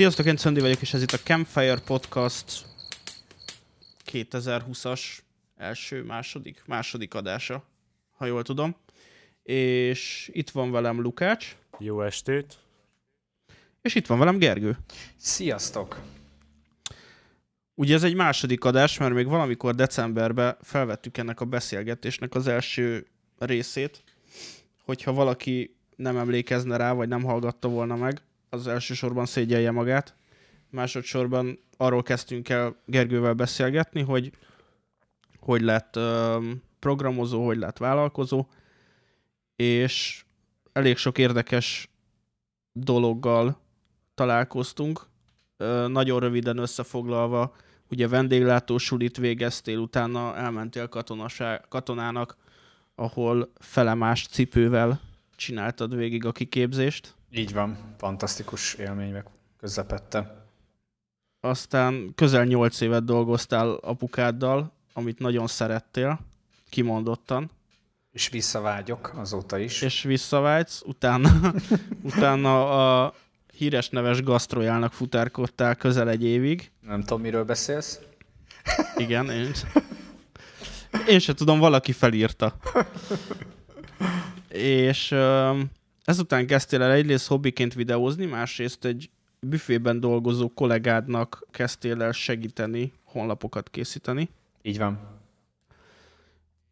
Sziasztok, én Szöndi vagyok, és ez itt a Campfire Podcast 2020-as első, második, második adása, ha jól tudom. És itt van velem Lukács, Jó estét! és itt van velem Gergő. Sziasztok! Ugye ez egy második adás, mert még valamikor decemberben felvettük ennek a beszélgetésnek az első részét, hogyha valaki nem emlékezne rá, vagy nem hallgatta volna meg, az elsősorban szégyelje magát. Másodszorban arról kezdtünk el Gergővel beszélgetni, hogy hogy lett programozó, hogy lett vállalkozó, és elég sok érdekes dologgal találkoztunk. Nagyon röviden összefoglalva, ugye vendéglátósulit végeztél, utána elmentél katonasá- katonának, ahol felemás cipővel csináltad végig a kiképzést. Így van, fantasztikus élmények közepette. Aztán közel 8 évet dolgoztál apukáddal, amit nagyon szerettél, kimondottan, És visszavágyok azóta is. és visszavágysz, utána, utána a híres neves gasztrojának futárkodtál közel egy évig. Nem tudom, miről beszélsz. Igen, én, én se tudom, valaki felírta. És öm, ezután kezdtél el egyrészt hobbiként videózni, másrészt egy büfében dolgozó kollégádnak kezdtél el segíteni, honlapokat készíteni. Így van.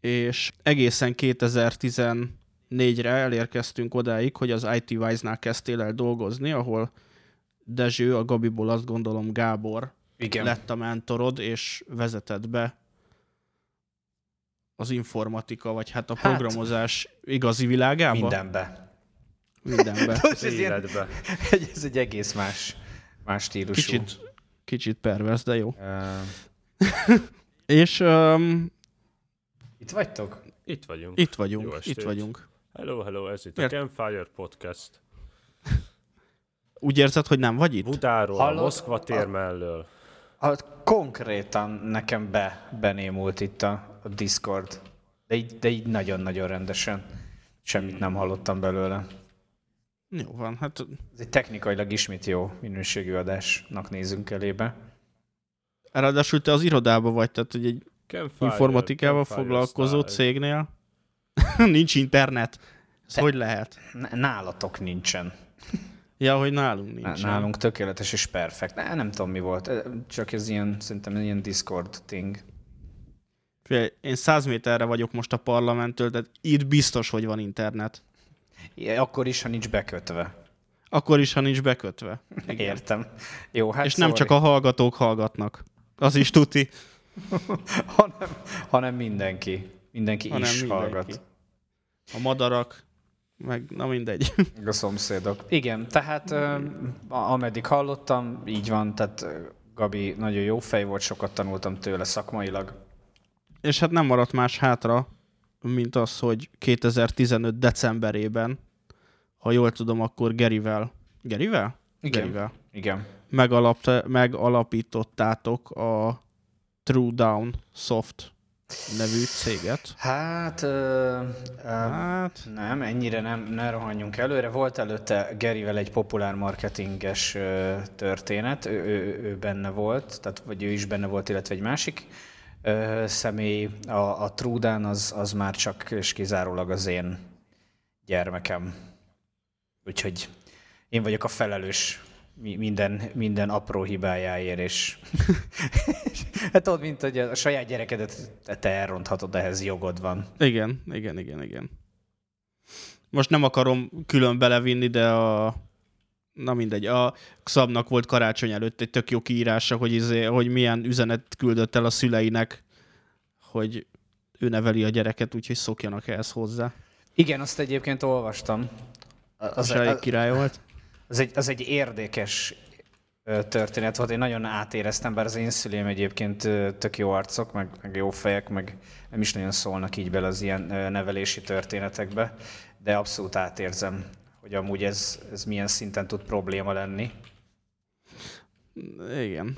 és egészen 2014-re elérkeztünk odáig, hogy az IT Wise-nál kezdtél el dolgozni, ahol Dezső, a Gabiból azt gondolom Gábor Igen. lett a mentorod, és vezetett be az informatika, vagy hát a Hát, programozás igazi világába? Mindenbe. Mindenbe. Most ez, ilyen, Életbe. egy, ez egy egész más, más stílusú. Kicsit, kicsit pervers, de jó. Uh, És um, itt vagytok? Itt vagyunk. itt Jó vagyunk, estét. itt vagyunk. Hello, hello, ez itt Ért- a Campfire Podcast. Úgy érzed, hogy nem vagy itt? Budáról, Hallod? a Moszkva tér mellől. Hát konkrétan nekem be, benémult itt a, a Discord. De így, de így nagyon-nagyon rendesen. Semmit nem hallottam belőle. Jó van, hát Ez egy technikailag ismét jó minőségű adásnak nézünk elébe. ráadásul te az irodában vagy, tehát hogy egy Campfire, informatikával Campfire foglalkozó style. cégnél nincs internet. Ez De- hogy lehet? Nálatok nincsen. Ja, hogy nálunk Nincs. Nálunk tökéletes és perfekt. Ne, nem tudom mi volt, csak ez ilyen, szerintem ilyen Discord thing. Én 100 méterre vagyok most a parlamenttől, tehát itt biztos, hogy van internet. Akkor is, ha nincs bekötve. Akkor is, ha nincs bekötve. Igen. Értem. Jó, hát És nem csak a hallgatók hallgatnak. Az is tuti, hanem, hanem mindenki. Mindenki hanem is mindenki. hallgat. A madarak, meg na mindegy. A szomszédok. Igen, tehát ameddig hallottam, így van, tehát Gabi nagyon jó fej volt, sokat tanultam tőle szakmailag. És hát nem maradt más hátra, mint az, hogy 2015 decemberében, ha jól tudom, akkor Gerivel, Gerivel? Igen. Gerivel. Igen. Megalapta, megalapítottátok a True Down Soft nevű céget. Hát, ö, ö, Hát, Nem, ennyire nem, ne rohanjunk előre. Volt előtte Gerivel egy populár marketinges ö, történet, ő, ő, ő benne volt, tehát vagy ő is benne volt, illetve egy másik ö, személy. A, a Trudán az, az már csak és kizárólag az én gyermekem. Úgyhogy én vagyok a felelős mi- minden, minden apró hibájáért, és hát tudod, mint hogy a saját gyerekedet te elronthatod, ehhez jogod van. igen, igen, igen, igen. Most nem akarom külön belevinni, de a Na mindegy, a Szabnak volt karácsony előtt egy tök jó kiírása, hogy, izé, hogy milyen üzenet küldött el a szüleinek, hogy ő neveli a gyereket, úgyhogy szokjanak ehhez hozzá. Igen, azt egyébként olvastam. Az, Az, az az, király volt. az, egy, az egy érdekes történet volt, én nagyon átéreztem, bár az én szüleim egyébként tök jó arcok, meg, meg jó fejek, meg nem is nagyon szólnak így bele az ilyen nevelési történetekbe, de abszolút átérzem, hogy amúgy ez, ez milyen szinten tud probléma lenni. Igen.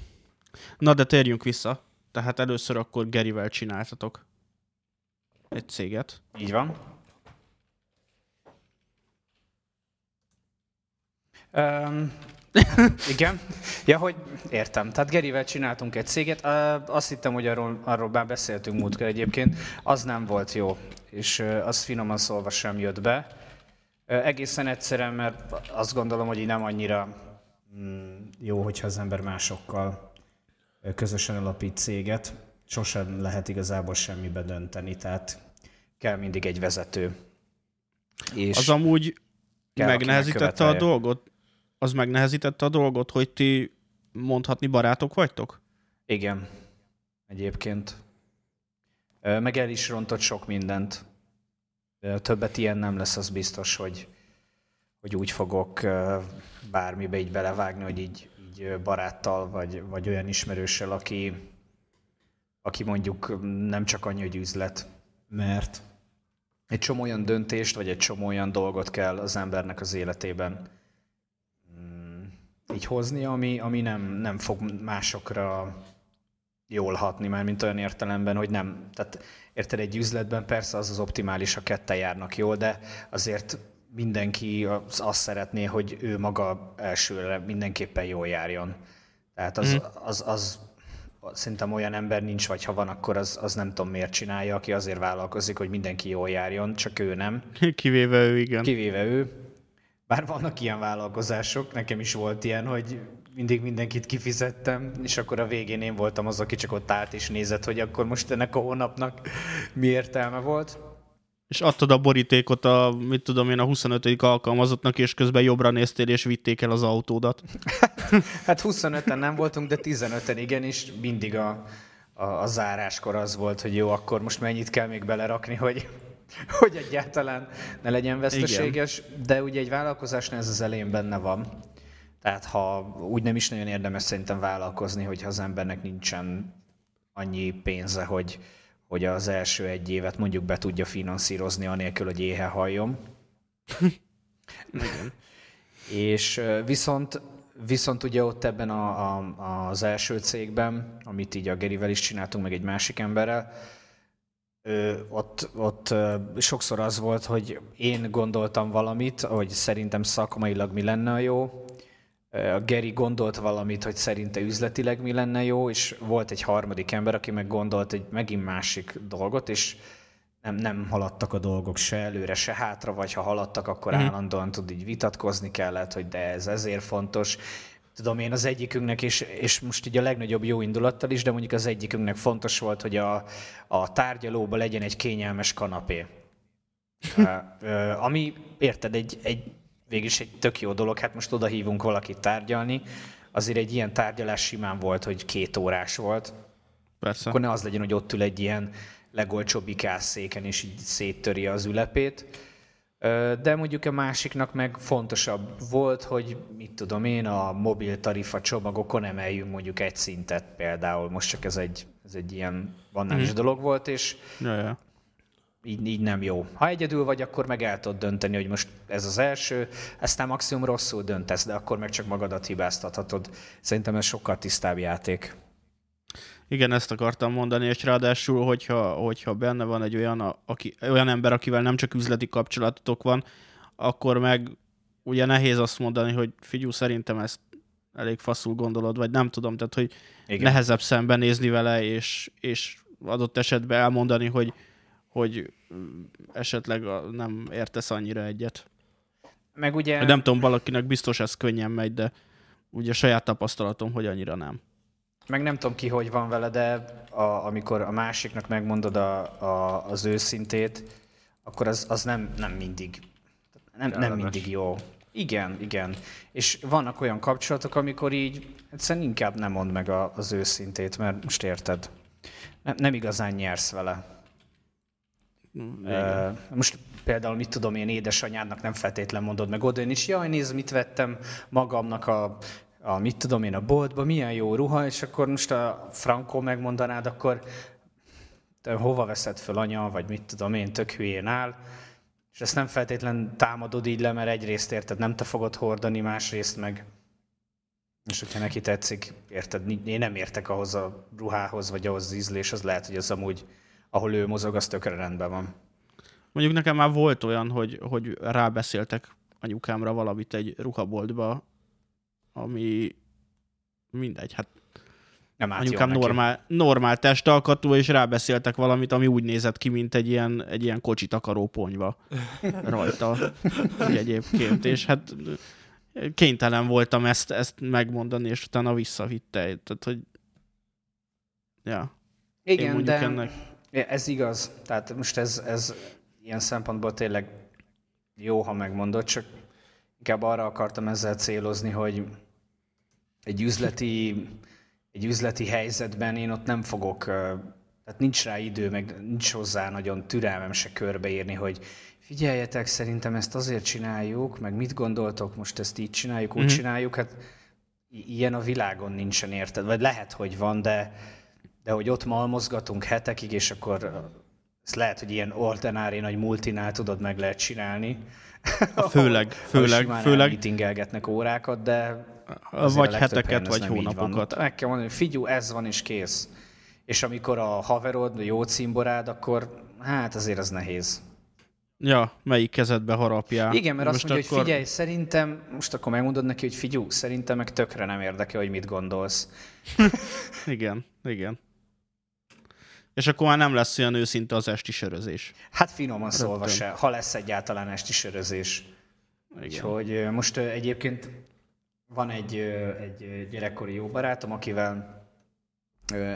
Na, de térjünk vissza. Tehát először akkor Gerivel csináltatok egy céget. Így van. Um, Igen. Ja, hogy értem. Tehát Gerivel csináltunk egy céget. Azt hittem, hogy arról, arról már beszéltünk múltkor egyébként. Az nem volt jó, és az finoman szólva sem jött be. Egészen egyszerűen, mert azt gondolom, hogy így nem annyira mm, jó, hogyha az ember másokkal közösen alapít céget. Sosem lehet igazából semmibe dönteni, tehát kell mindig egy vezető. És az amúgy megnehezítette a dolgot? Az megnehezítette a dolgot, hogy ti mondhatni barátok vagytok? Igen, egyébként. Meg el is rontott sok mindent. Többet ilyen nem lesz, az biztos, hogy, hogy úgy fogok bármibe így belevágni, hogy így, így baráttal, vagy, vagy olyan ismerőssel, aki, aki mondjuk nem csak annyi, hogy üzlet, mert egy csomó olyan döntést, vagy egy csomó olyan dolgot kell az embernek az életében mm, így hozni, ami, ami nem, nem fog másokra jól hatni, már mint olyan értelemben, hogy nem, tehát érted egy üzletben persze az az optimális, ha ketten járnak jól, de azért mindenki azt szeretné, hogy ő maga elsőre mindenképpen jól járjon. Tehát az, mm. az, az szerintem olyan ember nincs, vagy ha van, akkor az, az nem tudom miért csinálja, aki azért vállalkozik, hogy mindenki jól járjon, csak ő nem. Kivéve ő, igen. Kivéve ő. Bár vannak ilyen vállalkozások, nekem is volt ilyen, hogy mindig mindenkit kifizettem, és akkor a végén én voltam az, aki csak ott állt és nézett, hogy akkor most ennek a hónapnak mi értelme volt. És adtad a borítékot a, mit tudom én, a 25. alkalmazottnak, és közben jobbra néztél, és vitték el az autódat. hát 25-en nem voltunk, de 15-en igen, és mindig a, a, a záráskor az volt, hogy jó, akkor most mennyit kell még belerakni, hogy, hogy egyáltalán ne legyen veszteséges. Igen. De ugye egy vállalkozásnál ez az elején benne van. Tehát ha úgy nem is nagyon érdemes szerintem vállalkozni, hogyha az embernek nincsen annyi pénze, hogy, hogy az első egy évet mondjuk be tudja finanszírozni, anélkül, hogy éhe halljon. Igen. És viszont, viszont ugye ott ebben a, a, az első cégben, amit így a Gerivel is csináltunk, meg egy másik emberrel, ott, ott sokszor az volt, hogy én gondoltam valamit, hogy szerintem szakmailag mi lenne a jó, a Geri gondolt valamit, hogy szerinte üzletileg mi lenne jó, és volt egy harmadik ember, aki meg gondolt egy megint másik dolgot, és nem, nem haladtak a dolgok se előre, se hátra, vagy ha haladtak, akkor mm. állandóan tud így vitatkozni kellett, hogy de ez ezért fontos. Tudom én az egyikünknek, és, és most így a legnagyobb jó indulattal is, de mondjuk az egyikünknek fontos volt, hogy a, a tárgyalóba legyen egy kényelmes kanapé. ami, érted, egy, egy végülis egy tök jó dolog, hát most oda hívunk valakit tárgyalni, azért egy ilyen tárgyalás simán volt, hogy két órás volt. Persze. Akkor ne az legyen, hogy ott ül egy ilyen legolcsóbb széken, és így széttöri az ülepét. De mondjuk a másiknak meg fontosabb volt, hogy mit tudom én, a mobil tarifa csomagokon emeljünk mondjuk egy szintet például. Most csak ez egy, ez egy ilyen banális mm. dolog volt, és ja, ja így, így nem jó. Ha egyedül vagy, akkor meg el tudod dönteni, hogy most ez az első, aztán maximum rosszul döntesz, de akkor meg csak magadat hibáztathatod. Szerintem ez sokkal tisztább játék. Igen, ezt akartam mondani, és ráadásul, hogyha, hogyha benne van egy olyan, aki, olyan ember, akivel nem csak üzleti kapcsolatotok van, akkor meg ugye nehéz azt mondani, hogy figyú, szerintem ezt elég faszul gondolod, vagy nem tudom, tehát hogy Igen. nehezebb szembenézni vele, és, és adott esetben elmondani, hogy, hogy esetleg nem értesz annyira egyet. Meg ugye... Nem tudom, valakinek biztos ez könnyen megy, de ugye saját tapasztalatom, hogy annyira nem. Meg nem tudom ki, hogy van vele, de a, amikor a másiknak megmondod a, a, az őszintét, akkor az, az nem, nem mindig nem, nem mindig jó. Igen, igen. És vannak olyan kapcsolatok, amikor így egyszerűen inkább nem mond meg a, az őszintét, mert most érted, nem, nem igazán nyersz vele. Igen. Most például, mit tudom én, édesanyádnak nem feltétlen mondod meg oda, én is, jaj, nézd, mit vettem magamnak a, a mit tudom én, a boltba, milyen jó ruha, és akkor most a Franco megmondanád, akkor te hova veszed föl anya, vagy mit tudom én, tök hülyén áll, és ezt nem feltétlen támadod így le, mert egyrészt érted, nem te fogod hordani, másrészt meg és hogyha neki tetszik, érted, én nem értek ahhoz a ruhához, vagy ahhoz az ízléshez, lehet, hogy az amúgy ahol ő mozog, az tökre rendben van. Mondjuk nekem már volt olyan, hogy, hogy rábeszéltek anyukámra valamit egy ruhaboltba, ami mindegy, hát Nem állt anyukám normál, normál testalkatú, és rábeszéltek valamit, ami úgy nézett ki, mint egy ilyen, egy ilyen kocsi takaró ponyva rajta egyébként, és hát kénytelen voltam ezt, ezt megmondani, és utána visszavitte. Tehát, hogy ja, én Igen, mondjuk de ennek Ja, ez igaz. Tehát most ez, ez ilyen szempontból tényleg jó, ha megmondod, csak inkább arra akartam ezzel célozni, hogy egy üzleti, egy üzleti helyzetben én ott nem fogok, tehát nincs rá idő, meg nincs hozzá nagyon türelmem se körbeírni, hogy figyeljetek, szerintem ezt azért csináljuk, meg mit gondoltok, most ezt így csináljuk, úgy Mhm. csináljuk, hát ilyen a világon nincsen érted, vagy lehet, hogy van, de, de hogy ott malmozgatunk hetekig, és akkor ezt lehet, hogy ilyen ordinári nagy multinál tudod, meg lehet csinálni. Főleg, főleg, főleg. elmeetingelgetnek órákat, de vagy a heteket, vagy hónapokat. Meg kell mondani, hogy figyú, ez van és kész. És amikor a haverod, jó cimborád, akkor hát azért az nehéz. Ja, melyik kezedbe harapjál. Igen, mert azt Most mondja, akkor... hogy figyelj, szerintem, most akkor megmondod neki, hogy figyú, szerintem meg tökre nem érdekel, hogy mit gondolsz. Igen, igen. És akkor már nem lesz olyan őszinte az esti sörözés. Hát finoman szólva Rögtön. se, ha lesz egyáltalán esti sörözés. Igen. Úgyhogy most egyébként van egy, egy gyerekkori jó barátom, akivel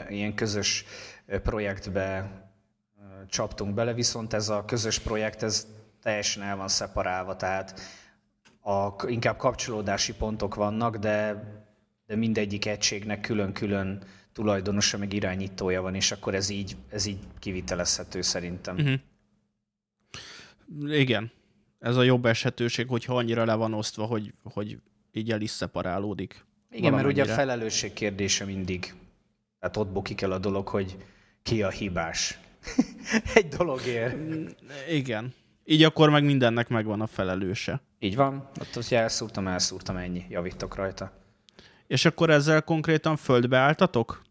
ilyen közös projektbe csaptunk bele, viszont ez a közös projekt, ez teljesen el van szeparálva, tehát a, inkább kapcsolódási pontok vannak, de, de mindegyik egységnek külön-külön tulajdonosa, meg irányítója van, és akkor ez így, ez így kivitelezhető szerintem. Mhm. Igen. Ez a jobb esetőség, hogyha annyira le van osztva, hogy, hogy így el is szeparálódik. Igen, mert ugye a felelősség kérdése mindig. Tehát ott bukik el a dolog, hogy ki a hibás. Egy dologért. Igen. Így akkor meg mindennek megvan a felelőse. Így van. Ott, hogyha elszúrtam, elszúrtam, ennyi. Javítok rajta. És akkor ezzel konkrétan földbe álltatok?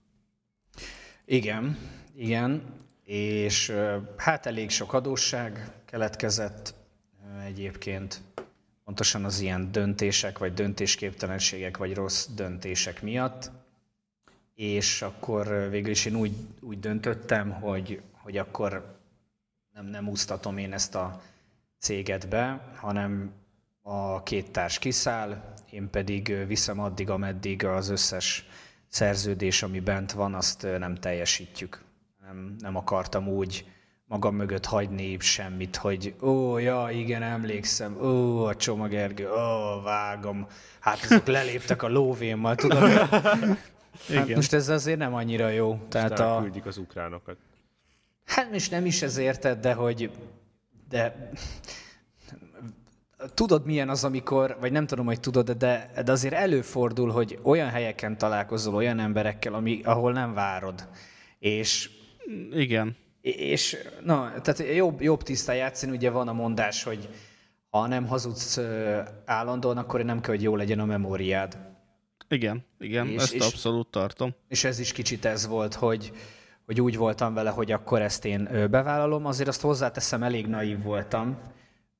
Igen, igen. És hát elég sok adósság keletkezett egyébként. Pontosan az ilyen döntések, vagy döntésképtelenségek, vagy rossz döntések miatt. És akkor végül is én úgy, úgy döntöttem, hogy, hogy akkor nem, nem úsztatom én ezt a céget be, hanem a két társ kiszáll, én pedig viszem addig, ameddig az összes szerződés, ami bent van, azt nem teljesítjük. Nem, nem akartam úgy magam mögött hagyni semmit, hogy ó, ja, igen, emlékszem, ó, a csomagergő, ó, vágom, hát azok leléptek a lóvémmal, tudod? Hát most ez azért nem annyira jó. Tehát Tehát a, küldik az ukránokat. Hát most nem is ez érted, de hogy... De tudod milyen az, amikor, vagy nem tudom, hogy tudod, de, de azért előfordul, hogy olyan helyeken találkozol olyan emberekkel, ami, ahol nem várod. És Igen. és na, tehát jobb, jobb tisztán játszani, ugye van a mondás, hogy ha nem hazudsz állandóan, akkor nem kell, hogy jó legyen a memóriád. Igen, igen, És- ezt és- abszolút tartom. És ez is kicsit ez volt, hogy, hogy úgy voltam vele, hogy akkor ezt én bevállalom. Azért azt hozzáteszem, elég naív voltam,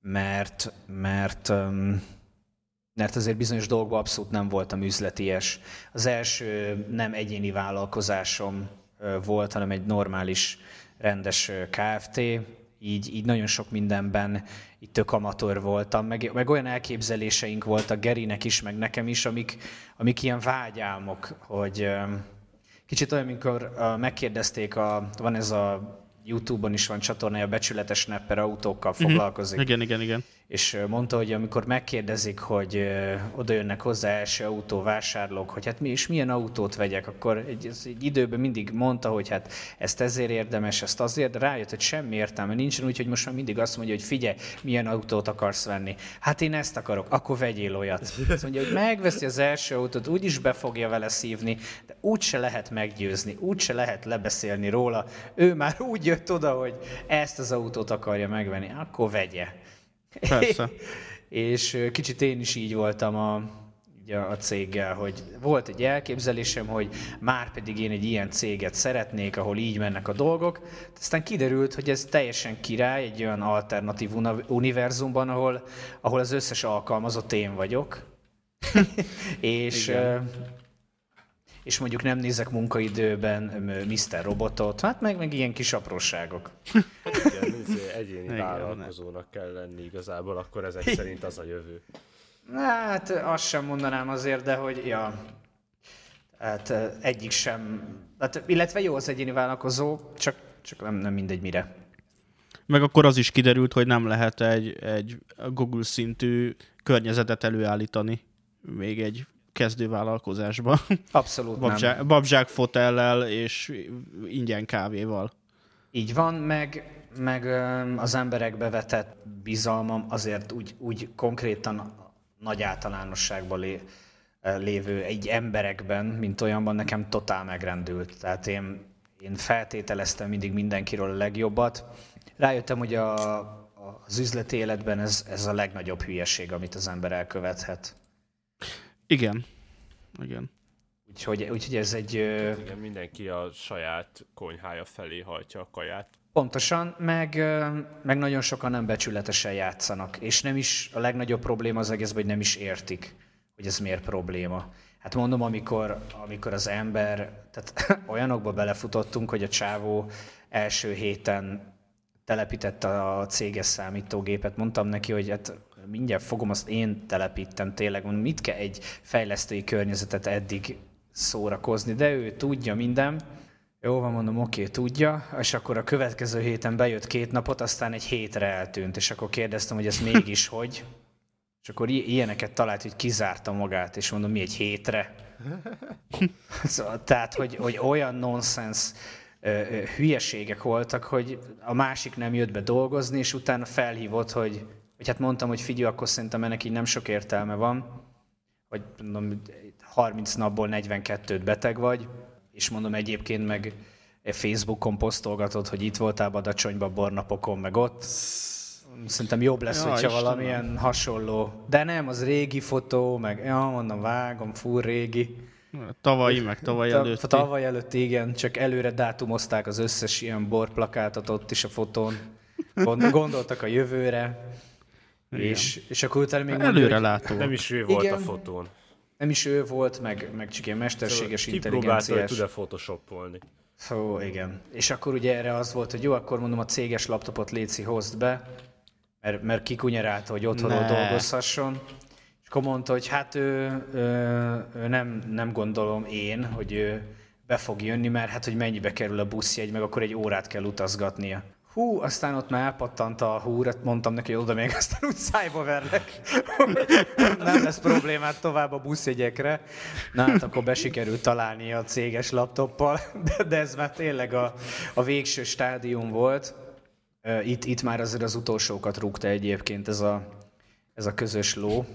mert, mert, mert azért bizonyos dolgokban abszolút nem voltam üzleties. Az első nem egyéni vállalkozásom volt, hanem egy normális, rendes KFT, így, így nagyon sok mindenben így tök amatőr voltam, meg, meg olyan elképzeléseink voltak Gerinek is, meg nekem is, amik, amik ilyen vágyálmok, hogy kicsit olyan, amikor megkérdezték, a, van ez a YouTube-on is van csatornája, a becsületes nepper autókkal foglalkozik. Igen, igen, igen. És mondta, hogy amikor megkérdezik, hogy oda jönnek hozzá első autóvásárlók, hogy hát mi és milyen autót vegyek, akkor egy, egy időben mindig mondta, hogy hát ezt ezért érdemes, ezt azért, de rájött, hogy semmi értelme nincsen, úgyhogy most már mindig azt mondja, hogy figyelj, milyen autót akarsz venni. Hát én ezt akarok, akkor vegyél olyat. Azt mondja, hogy megveszi az első autót, úgyis be fogja vele szívni, de úgyse lehet meggyőzni, úgyse lehet lebeszélni róla. Ő már úgy jött oda, hogy ezt az autót akarja megvenni, akkor vegye. Persze. és kicsit én is így voltam a, a céggel, hogy volt egy elképzelésem, hogy már pedig én egy ilyen céget szeretnék, ahol így mennek a dolgok. Aztán kiderült, hogy ez teljesen király, egy olyan alternatív univerzumban, ahol, ahol az összes alkalmazott én vagyok, és, Igen. És mondjuk nem nézek munkaidőben Mr. Robotot, hát meg, meg ilyen kis apróságok. Igen, izé, egyéni Igen, vállalkozónak kell lenni igazából, akkor ezek szerint az a jövő. Hát azt sem mondanám azért, de hogy ja, hát ö, egyik sem, hát, illetve jó az egyéni vállalkozó, csak, csak nem, nem mindegy mire. Meg akkor az is kiderült, hogy nem lehet egy, egy Google szintű környezetet előállítani még egy kezdővállalkozásba. Abszolút nem. Babzsák, babzsák fotellel és ingyen kávéval. Így van, meg, meg az emberekbe vetett bizalmam azért úgy, úgy konkrétan nagy általánosságban lé, lévő egy emberekben, mint olyanban nekem totál megrendült. Tehát én, én feltételeztem mindig mindenkiről a legjobbat. Rájöttem, hogy a- az üzleti életben ez, ez a legnagyobb hülyeség, amit az ember elkövethet. Igen. Igen. Úgyhogy, úgyhogy ez egy... Igen, mindenki a saját konyhája felé hajtja a kaját. Pontosan, meg, meg nagyon sokan nem becsületesen játszanak, és nem is, a legnagyobb probléma az egészben, hogy nem is értik, hogy ez miért probléma. Hát mondom, amikor, amikor az ember, tehát olyanokba belefutottunk, hogy a csávó első héten telepítette a céges számítógépet, mondtam neki, hogy hát mindjárt fogom, azt én telepítem tényleg, mit kell egy fejlesztői környezetet eddig szórakozni, de ő tudja minden, jó van, mondom, oké, tudja, és akkor a következő héten bejött két napot, aztán egy hétre eltűnt, és akkor kérdeztem, hogy ez mégis hogy, és akkor ilyeneket talált, hogy kizárta magát, és mondom, mi egy hétre? Szóval, tehát, hogy, hogy olyan nonsens hülyeségek voltak, hogy a másik nem jött be dolgozni, és utána felhívott, hogy, hogy hát mondtam, hogy figyelj, akkor szerintem ennek így nem sok értelme van, hogy mondom, 30 napból 42-t beteg vagy, és mondom egyébként meg Facebookon posztolgatod, hogy itt voltál Badacsonyban bornapokon, meg ott. Szerintem jobb lesz, Ja, hogyha Istenem. valamilyen hasonló. De nem, az régi fotó, meg ja, mondom, vágom, fú, régi. Tavalyi, meg tavaly Ta- előtti. Tavaly előtt igen, csak előre dátumozták az összes ilyen borplakátot ott is a fotón. Gond- Gondoltak a jövőre. És, és akkor utána még mondja, Előre hogy látó. Nem is ő volt Igen. a fotón. nem is ő volt, meg, meg csak ilyen mesterséges hogy intelligenciás. tud-e photoshopolni. Ó, igen. És akkor ugye erre az volt, hogy jó, akkor mondom a céges laptopot Léci hozd be, mert, mert kikunyerálta, hogy otthonról Ne. dolgozhasson. És akkor mondta, hogy hát ő, ő, ő nem, nem gondolom én, hogy ő be fog jönni, mert hát hogy mennyibe kerül a buszjegy, meg akkor egy órát kell utazgatnia. Hú, aztán ott már elpattant a húrat, mondtam neki, hogy oda még aztán úgy szájba verlek. nem lesz problémát tovább a buszjegyekre. Na hát akkor besikerült találni a céges laptoppal, de, de ez már tényleg a, a végső stádium volt. Itt, itt már azért az utolsókat rúgta egyébként ez a, ez a közös ló.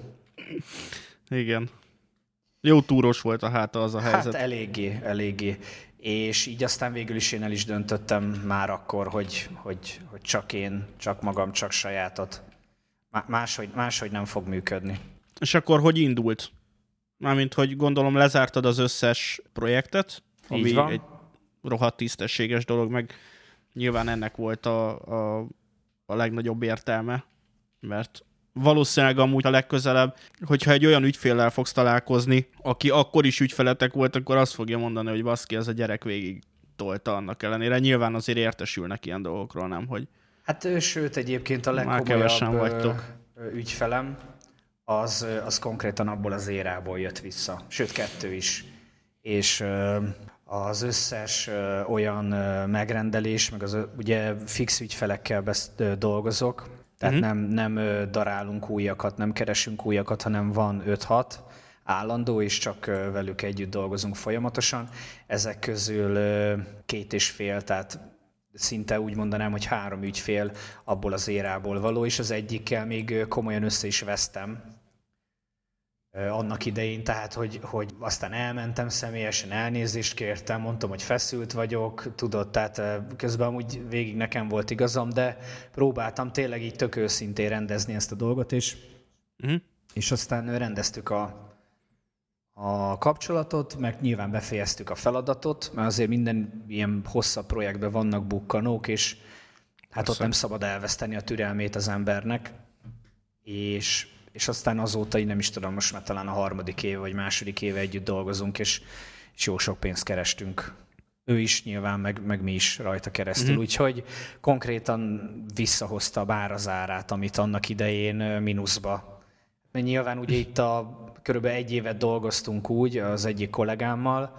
Igen. Jó túros volt a háta az a helyzet. Hát eléggé, eléggé. És így aztán végül is én el is döntöttem már akkor, hogy, hogy, hogy csak én, csak magam, csak sajátot. Má- Máshogy, máshogy nem fog működni. És akkor hogy indult? Mármint, hogy gondolom lezártad az összes projektet, ami Így van. egy rohadt tisztességes dolog, meg nyilván ennek volt a, a, a legnagyobb értelme, mert valószínűleg amúgy a legközelebb, hogyha egy olyan ügyféllel fogsz találkozni, aki akkor is ügyfeletek volt, akkor azt fogja mondani, hogy baszki, ez a gyerek végig tolta annak ellenére. Nyilván azért értesülnek ilyen dolgokról, nem? Hogy Hát sőt egyébként a legkomolyabb vagytok. ügyfelem, az, az konkrétan abból az érából jött vissza. Sőt, kettő is. És az összes olyan megrendelés, meg az ugye fix ügyfelekkel besz, dolgozok, tehát Mhm. nem, nem darálunk újakat, nem keresünk újakat, hanem van 5-6 állandó, és csak velük együtt dolgozunk folyamatosan. Ezek közül két és fél, tehát szinte úgy mondanám, hogy három ügyfél abból az érából való, és az egyikkel még komolyan össze is vesztem annak idején, tehát hogy, hogy aztán elmentem személyesen, elnézést kértem, mondtam, hogy feszült vagyok, tudod, tehát közben amúgy végig nekem volt igazam, de próbáltam tényleg így tök őszintén rendezni ezt a dolgot, és, uh-huh. és aztán rendeztük a, a kapcsolatot, meg nyilván befejeztük a feladatot, mert azért minden ilyen hosszabb projektben vannak bukkanók, és hát ott Persze. nem szabad elveszteni a türelmét az embernek, és, és aztán azóta így nem is tudom, most már talán a harmadik év vagy második éve együtt dolgozunk, és, és jó sok pénzt kerestünk. Ő is nyilván, meg, meg mi is rajta keresztül, mm-hmm. úgyhogy konkrétan visszahozta a bárazárát, amit annak idején mínuszba. Mert nyilván ugye itt a körülbelül egy évet dolgoztunk úgy az egyik kollégámmal,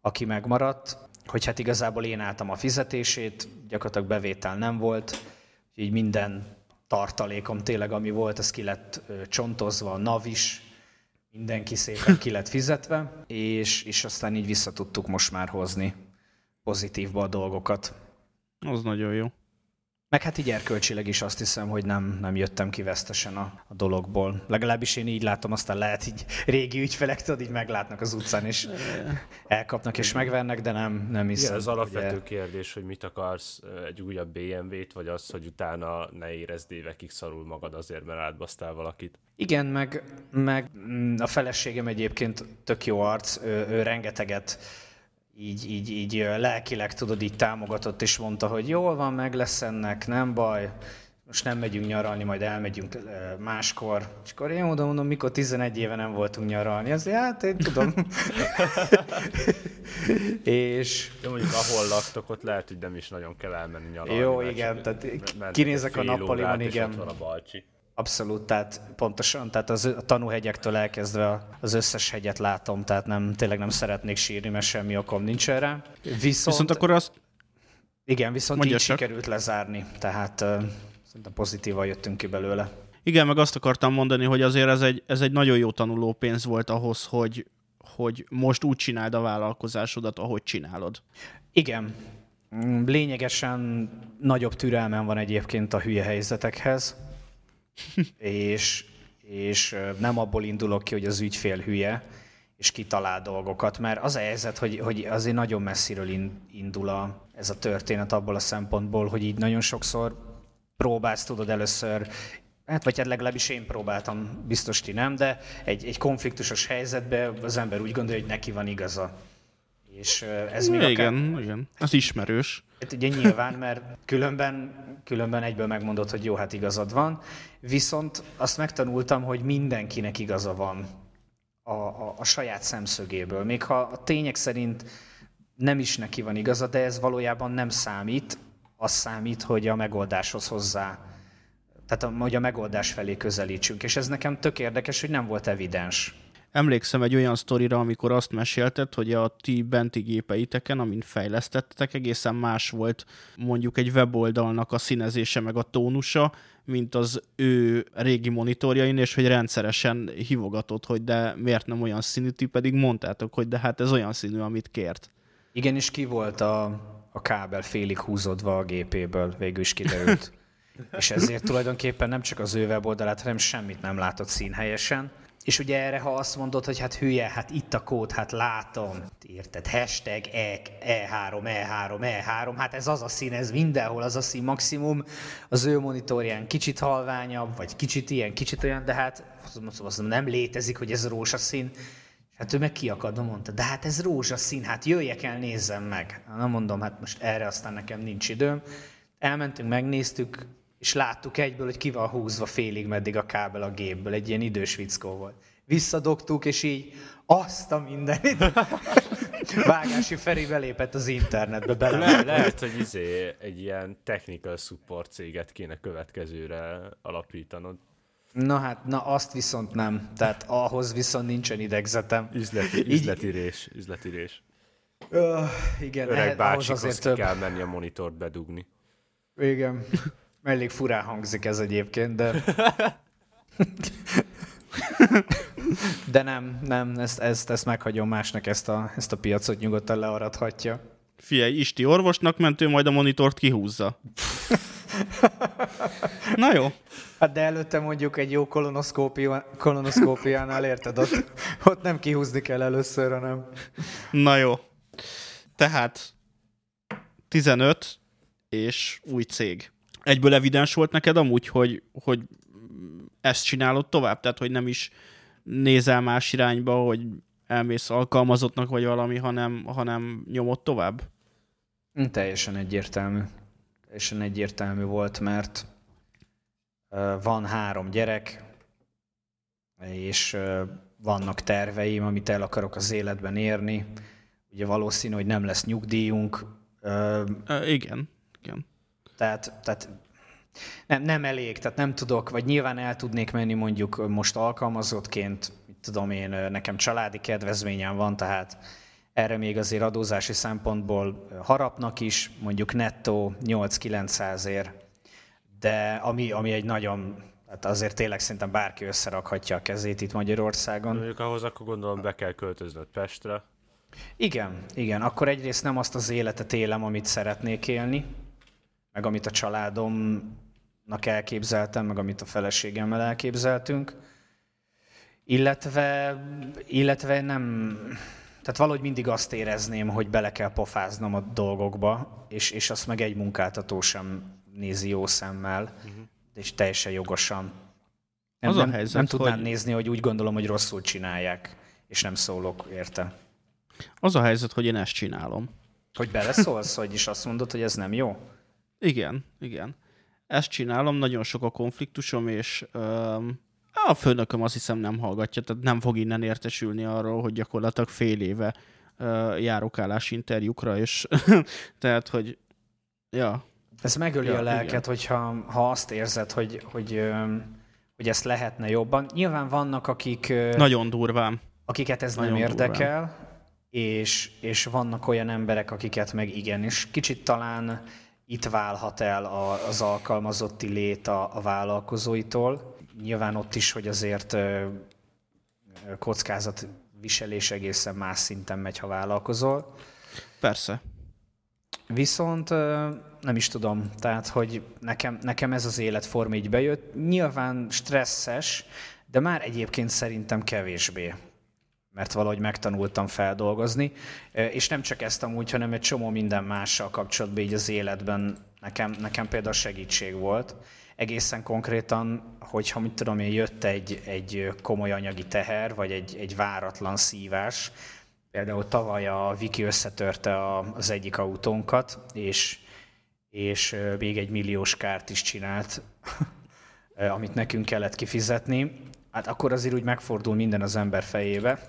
aki megmaradt, hogy hát igazából én álltam a fizetését, gyakorlatilag bevétel nem volt, így minden tartalékom tényleg, ami volt, az ki lett csontozva, a NAV is, mindenki szépen ki lett fizetve, és, és aztán így vissza tudtuk most már hozni pozitívba a dolgokat. Az nagyon jó. Meg hát így erkölcsileg is azt hiszem, hogy nem, nem jöttem ki vesztesen a, a dologból. Legalábbis én így látom, aztán lehet így régi ügyfelek, tudod, így meglátnak az utcán, és elkapnak és megvernek, de nem, nem hiszem. Igen, az alapvető ugye... kérdés, hogy mit akarsz, egy újabb BMW-t, vagy az, hogy utána ne érezd évekig szarul magad azért, mert átbasztál valakit. Igen, meg, meg mm, a feleségem egyébként tök jó arc, ő, ő rengeteget így, így, így lelkileg tudod, így támogatott, és mondta, hogy jól van, meg lesz ennek, nem baj, most nem megyünk nyaralni, majd elmegyünk máskor. És akkor én mondom, mondom, mikor 11 éve nem voltunk nyaralni. Azért, hát én tudom. és... De mondjuk ahol laktok, ott lehet, hogy nem is nagyon kell elmenni nyaralni. Jó, igen, tehát kinézek a nappaliban, igen. van a balcsi. Abszolút, tehát pontosan, tehát az, a tanúhegyektől elkezdve az összes hegyet látom, tehát nem, tényleg nem szeretnék sírni, mert semmi okom nincs erre. Viszont, viszont akkor azt... Igen, viszont így csak. sikerült lezárni, tehát uh, szerintem pozitívan jöttünk ki belőle. Igen, meg azt akartam mondani, hogy azért ez egy, ez egy nagyon jó tanuló pénz volt ahhoz, hogy, hogy most úgy csináld a vállalkozásodat, ahogy csinálod. Igen. Lényegesen nagyobb türelmem van egyébként a hülye helyzetekhez és, és nem abból indulok ki, hogy az ügyfél hülye, és kitalál dolgokat, mert az a helyzet, hogy, hogy azért nagyon messziről indul a, ez a történet abból a szempontból, hogy így nagyon sokszor próbálsz, tudod először, hát vagy hát legalábbis én próbáltam, biztos ti nem, de egy, egy konfliktusos helyzetben az ember úgy gondolja, hogy neki van igaza. És ez még igen, akár... igen, az ismerős. Hát ugye nyilván, mert különben, különben egyből megmondod, hogy jó, hát igazad van. Viszont azt megtanultam, hogy mindenkinek igaza van a, a, a saját szemszögéből. Még ha a tények szerint nem is neki van igaza, de ez valójában nem számít. Az számít, hogy a megoldáshoz hozzá, tehát hogy a megoldás felé közelítsünk. És ez nekem tök érdekes, hogy nem volt evidens. Emlékszem egy olyan sztorira, amikor azt mesélted, hogy a ti benti gépeiteken, amin fejlesztettetek, egészen más volt mondjuk egy weboldalnak a színezése meg a tónusa, mint az ő régi monitorjain, és hogy rendszeresen hívogatott, hogy de miért nem olyan színű, ti pedig mondtátok, hogy de hát ez olyan színű, amit kért. Igen, és ki volt a, a kábel félig húzódva a gépéből, végül is kiderült. és ezért tulajdonképpen nem csak az ő weboldalát, hanem semmit nem látott színhelyesen. És ugye erre, ha azt mondod, hogy hát hülye, hát itt a kód, hát látom, érted, hashtag E, E3, E3, E3, hát ez az a szín, ez mindenhol az a szín maximum, az ő monitorján kicsit halványabb, vagy kicsit ilyen, kicsit olyan, de hát azt nem létezik, hogy ez rózsaszín. Hát ő meg kiakadva mondta, de hát ez rózsaszín, hát jöjjek el, nézzem meg. Nem mondom, hát most erre aztán nekem nincs időm. Elmentünk, megnéztük, és láttuk egyből, hogy ki van húzva félig meddig a kábel a gépből, egy ilyen idős vickó volt. Visszadogtuk, és így azt a mindenit. Vágási Feri belépett az internetbe bele. Le, lehet, hogy izé, egy ilyen technical support céget kéne következőre alapítanod. Na hát, na azt viszont nem. Tehát ahhoz viszont nincsen idegzetem. Üzleti, üzletírés, üzletírés. Uh, igen, Öreg bácsikhoz azért több. kell menni a monitort bedugni. Igen. Elég furán hangzik ez egyébként, de... De nem, nem, ezt, ezt, ezt meghagyom másnak, ezt a, ezt a piacot nyugodtan learadhatja. Figyelj, Isti orvosnak mentő, majd a monitort kihúzza. Na jó. Hát de előtte mondjuk egy jó kolonoszkópiánál érted, ott, ott nem kihúzni kell először, hanem... Na jó. Tehát 15 és új cég egyből evidens volt neked amúgy, hogy, hogy ezt csinálod tovább? Tehát, hogy nem is nézel más irányba, hogy elmész alkalmazottnak vagy valami, hanem, hanem nyomod tovább? Hm, teljesen egyértelmű. Teljesen egyértelmű volt, mert van három gyerek, és vannak terveim, amit el akarok az életben érni. Ugye valószínű, hogy nem lesz nyugdíjunk. Igen, igen. Tehát, tehát nem, nem elég, tehát nem tudok, vagy nyilván el tudnék menni mondjuk most alkalmazottként, tudom én, nekem családi kedvezményem van, tehát erre még azért adózási szempontból harapnak is, mondjuk nettó 8-900 ér, de ami, ami egy nagyon, hát azért tényleg szerintem bárki összerakhatja a kezét itt Magyarországon. Mondjuk ahhoz akkor gondolom be kell költöznöd Pestre. Igen, igen. Akkor egyrészt nem azt az életet élem, amit szeretnék élni, meg amit a családomnak elképzeltem, meg amit a feleségemmel elképzeltünk, illetve, illetve nem, tehát valahogy mindig azt érezném, hogy bele kell pofáznom a dolgokba, és, és azt meg egy munkáltató sem nézi jó szemmel, uh-huh. és teljesen jogosan. Nem, az nem, a helyzet, nem tudnám hogy... nézni, hogy úgy gondolom, hogy rosszul csinálják, és nem szólok érte. Az a helyzet, hogy én ezt csinálom. Hogy beleszólsz, hogy is azt mondod, hogy ez nem jó? Igen, igen. Ezt csinálom, nagyon sok a konfliktusom, és um, a főnököm azt hiszem nem hallgatja, tehát nem fog innen értesülni arról, hogy gyakorlatilag fél éve uh, járok állás interjúkra, és tehát, hogy ja. Ez megöli ja, a lelket, igen. hogyha ha azt érzed, hogy, hogy, hogy ezt lehetne jobban. Nyilván vannak, akik... Nagyon durván. Akiket ez Nagyon nem érdekel, durván. és, és vannak olyan emberek, akiket meg igen, és kicsit talán itt válhat el az alkalmazotti lét a, a vállalkozóitól. Nyilván ott is, hogy azért kockázat viselés egészen más szinten megy, ha vállalkozol. Persze. Viszont nem is tudom, tehát, hogy nekem, nekem ez az életform így bejött. Nyilván stresszes, de már egyébként szerintem kevésbé mert valahogy megtanultam feldolgozni, és nem csak ezt amúgy, hanem egy csomó minden mással kapcsolatban így az életben nekem, nekem például segítség volt. Egészen konkrétan, hogyha mit tudom én, jött egy, egy komoly anyagi teher, vagy egy, egy váratlan szívás, például tavaly a Viki összetörte az egyik autónkat, és, és még egy milliós kárt is csinált, amit nekünk kellett kifizetni. Hát akkor azért úgy megfordul minden az ember fejébe.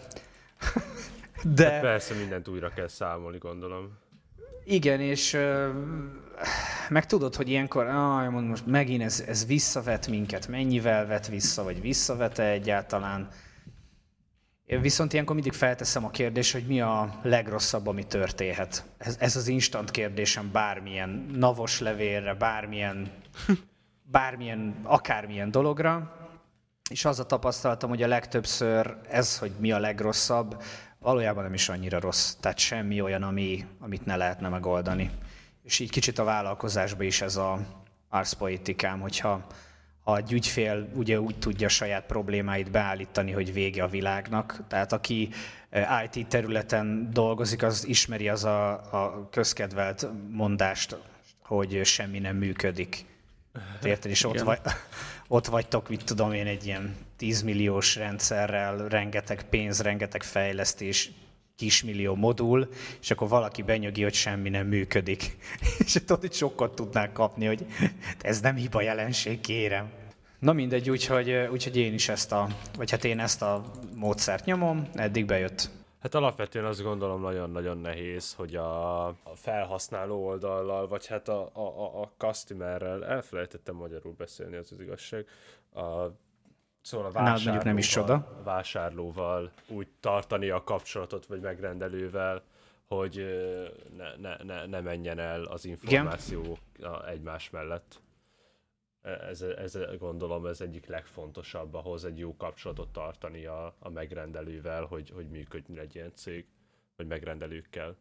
De... Hát persze mindent újra kell számolni, gondolom. Igen, és uh, meg tudod, hogy ilyenkor, ah, mond most megint ez, ez visszavet minket, mennyivel vet vissza, vagy visszavet-e egyáltalán. Én viszont ilyenkor mindig felteszem a kérdést, hogy mi a legrosszabb, ami történhet. Ez, ez az instant kérdésem bármilyen navos levélre, bármilyen, bármilyen, akármilyen dologra. És az a tapasztalatom, hogy a legtöbbször ez, hogy mi a legrosszabb, valójában nem is annyira rossz. Tehát semmi olyan, ami, amit ne lehetne megoldani. És így kicsit a vállalkozásban is ez a arszpolitikám, hogyha ha egy ügyfél ugye úgy tudja saját problémáit beállítani, hogy vége a világnak. Tehát aki eh, IT területen dolgozik, az ismeri az a, a közkedvelt mondást, hogy semmi nem működik. Érted? És ott, vagy, ott vagytok, mit tudom én, egy ilyen 10 milliós rendszerrel, rengeteg pénz, rengeteg fejlesztés, kismillió modul, és akkor valaki benyögi, hogy semmi nem működik. és tudod, hogy sokat tudnák kapni, hogy ez nem hiba jelenség, kérem. Na mindegy, úgyhogy, úgyhogy én is ezt a, vagy hát én ezt a módszert nyomom, eddig bejött. Hát alapvetően azt gondolom nagyon-nagyon nehéz, hogy a, a felhasználó oldallal, vagy hát a, a, a customerrel, elfelejtettem magyarul beszélni, az az igazság, a, szóval a vásárlóval, nem is csoda. Vásárlóval úgy tartani a kapcsolatot, vagy megrendelővel, hogy ne, ne, ne, ne menjen el az információ Igen. egymás mellett. Ez, ez, gondolom ez egyik legfontosabb ahhoz egy jó kapcsolatot tartani a, a megrendelővel, hogy, hogy működjön egy ilyen cég, vagy megrendelőkkel.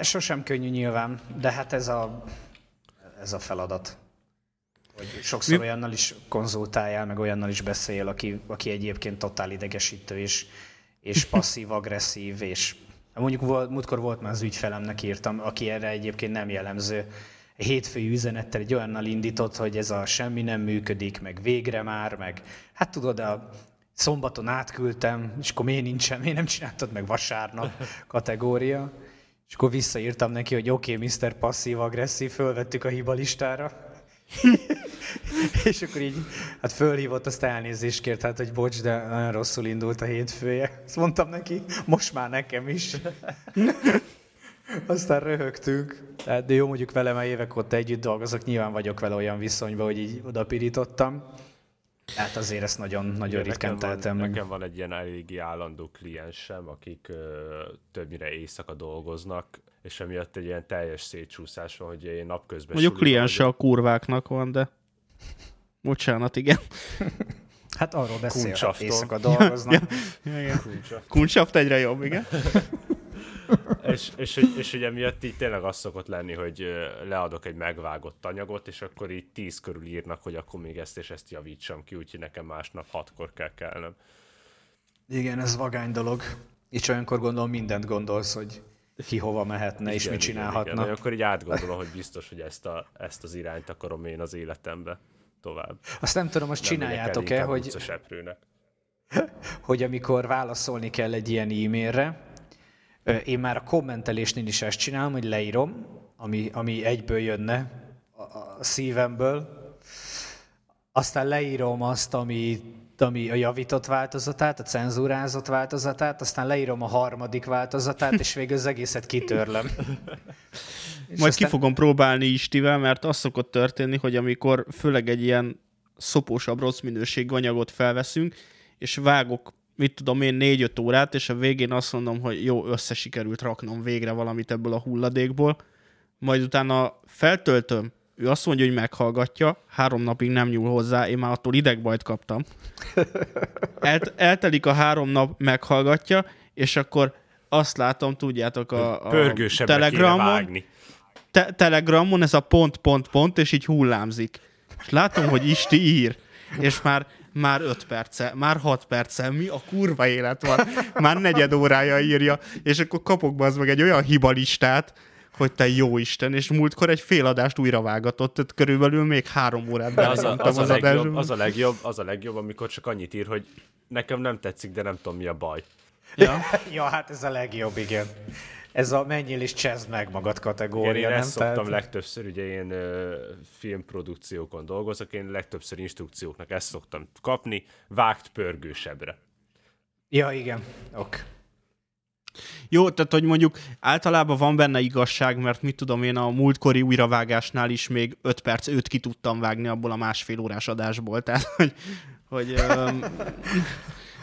Sosem könnyű nyilván, de hát ez a, ez a feladat. Hogy sokszor Mi? olyannal is konzultáljál, meg olyannal is beszél, aki, aki egyébként totál idegesítő, és, és passzív-agresszív, és mondjuk volt, múltkor volt már az ügyfelemnek írtam, aki erre egyébként nem jellemző, hétfői üzenettel egy olyannal indított, hogy ez a semmi nem működik, meg végre már, meg hát tudod, a szombaton átküldtem, és akkor miért nincsen, miért nem csináltad meg vasárnap kategória. És akkor visszaírtam neki, hogy oké, okay, Mr. Passzív-agresszív, fölvettük a hiba listára. és akkor így, hát fölhívott, azt elnézést kért, hát hogy bocs, de nagyon rosszul indult a hétfője. Azt mondtam neki, most már nekem is. Aztán röhögtünk. Hát, de jó, mondjuk vele már évek óta együtt dolgozok, nyilván vagyok vele olyan viszonyban, hogy így odapirítottam. Hát azért ezt nagyon, nagyon Igen, ritkán tehetem meg. Nekem van egy ilyen eléggé állandó kliensem, akik ö, többnyire éjszaka dolgoznak, és emiatt egy ilyen teljes szétcsúszás van, hogy én napközben... Mondjuk kliense a kurváknak van, de... Bocsánat, igen. Hát arról beszél, éjszaka dolgoznak. Ja, igen. Kulcsa. Kuncsaft egyre jobb, igen. és, és, és, és ugye miatt így tényleg az szokott lenni, hogy leadok egy megvágott anyagot, és akkor így tíz körül írnak, hogy akkor még ezt és ezt javítsam ki, úgyhogy nekem másnap hatkor kell kelnem. Igen, ez vagány dolog. És olyankor gondolom mindent gondolsz, hogy ki hova mehetne és mit csinálhatna. Igen, igen. Akkor így átgondolom, hogy biztos, hogy ezt, a, ezt az irányt akarom én az életembe tovább. Azt nem tudom, el csináljátok-e, hogy, hogy amikor válaszolni kell egy ilyen e-mailre, én már a kommentelésnél is ezt csinálom, hogy leírom, ami, ami egyből jönne a, a szívemből, aztán leírom azt, ami, ami a javított változatát, a cenzúrázott változatát, aztán leírom a harmadik változatát, és végül az egészet kitörlöm. És Majd ki fogom próbálni Istivel, mert az szokott történni, hogy amikor főleg egy ilyen szopósabb, rossz minőségű anyagot felveszünk, és vágok, mit tudom én, négy-öt órát, és a végén azt mondom, hogy jó, össze sikerült raknom végre valamit ebből a hulladékból, majd utána feltöltöm, ő azt mondja, hogy meghallgatja, három napig nem nyúl hozzá, én már attól idegbajt kaptam. El, eltelik a három nap, meghallgatja, és akkor azt látom, tudjátok, a, a Telegramon, te- Telegramon ez a pont, pont, pont, és így hullámzik. És látom, hogy Isti ír, és már már 5 perce, már 6 perce, mi a kurva élet van, már negyed órája írja, és akkor kapok az meg egy olyan hibalistát, hogy te jó Isten, és múltkor egy fél adást újra vágatott, tehát körülbelül még három órát De az, a, belemondtam az, a az legjobb, az, a legjobb, az a legjobb, amikor csak annyit ír, hogy nekem nem tetszik, de nem tudom mi a baj. Ja. Ja, hát ez a legjobb, igen. Ez a menjél és csezd meg magad Igen, kategória, én nem? ezt szoktam legtöbbször, ugye én ö, filmprodukciókon dolgozok, én legtöbbször instrukcióknak ezt szoktam kapni, vágt pörgősebbre. Ja, igen. Ok. Jó, tehát hogy mondjuk általában van benne igazság, mert mit tudom én, a múltkori újravágásnál is még 5 perc őt ki tudtam vágni abból a másfél órás adásból, tehát hogy, hogy um,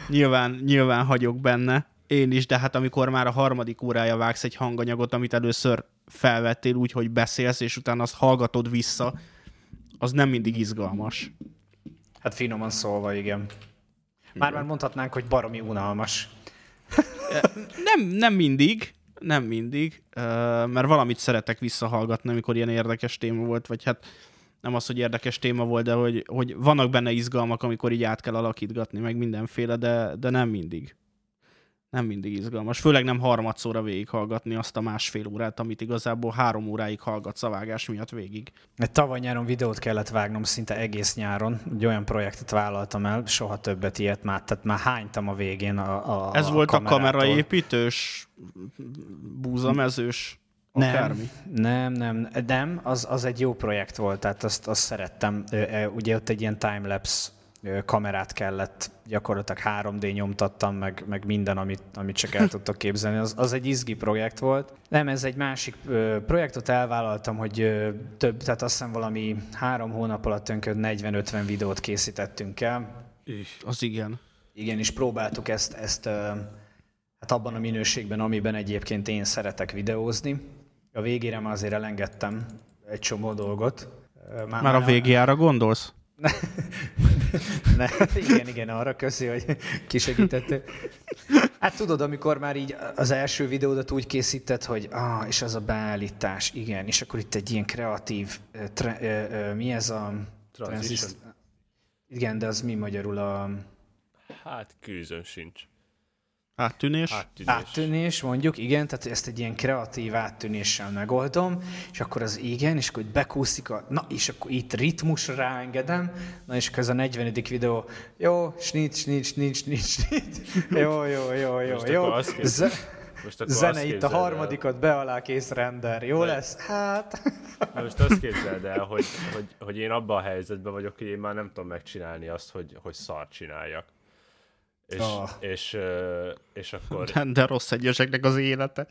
nyilván, nyilván hagyok benne, én is, de hát amikor már a harmadik órája vágsz egy hanganyagot, amit először felvettél úgy, hogy beszélsz, és utána azt hallgatod vissza, az nem mindig izgalmas. Hát finoman szólva, igen. Már már mondhatnánk, hogy baromi unalmas. Nem, nem mindig, nem mindig, mert valamit szeretek visszahallgatni, amikor ilyen érdekes téma volt, vagy hát nem az, hogy érdekes téma volt, de hogy, hogy vannak benne izgalmak, amikor így át kell alakítgatni, meg mindenféle, de, de nem mindig. Nem mindig izgalmas. Főleg nem harmadszóra végighallgatni azt a másfél órát, amit igazából három óráig hallgatsz a vágás miatt végig. Egy tavaly nyáron videót kellett vágnom szinte egész nyáron. Egy olyan projektet vállaltam el, soha többet ilyet már, tehát már hánytam a végén a, a Ez volt a kamerától. kameraépítős, búzamezős, akármi? Nem, nem, nem, nem az, az egy jó projekt volt, tehát azt, azt szerettem. Ugye ott egy ilyen timelapse kamerát kellett, gyakorlatilag 3D nyomtattam, meg, meg minden, amit, amit csak el tudtok képzelni. Az, az egy izgi projekt volt. Nem, ez egy másik ö, projektot elvállaltam, hogy ö, több, tehát azt hiszem valami három hónap alatt önkön 40-50 videót készítettünk el. Az igen. Igen, és próbáltuk ezt, ezt ö, hát abban a minőségben, amiben egyébként én szeretek videózni. A végére már azért elengedtem egy csomó dolgot. Ö, Már a VGA-ra gondolsz? Ne, igen, igen, arra köszi, hogy kisegítettél. Hát tudod, amikor már így az első videódat úgy készített, hogy ah, és az a beállítás, igen, és akkor itt egy ilyen kreatív, tre, ö, ö, mi ez a... Transition. transzis- Igen, de az mi magyarul a Hát kőzön sincs. Áttűnés? Áttűnés. áttűnés, mondjuk, igen, tehát ezt egy ilyen kreatív áttűnéssel megoldom, és akkor az igen, és akkor bekúszik a, na, és akkor itt ritmusra ráengedem, na, és akkor ez a 40. videó, jó, snit, snit, snit, snit, snit, jó, jó, jó, jó, Most jó. akkor azt kérdez- Z- Most akkor Zene itt a képzeld el- harmadikat be alá kész render. Jó Ne. lesz? Hát... Na most azt képzeld el, hogy, hogy, hogy én abban a helyzetben vagyok, hogy én már nem tudom megcsinálni azt, hogy, hogy szart csináljak. És, Ah. és, és akkor, De, de rossz egyeseknek az élete.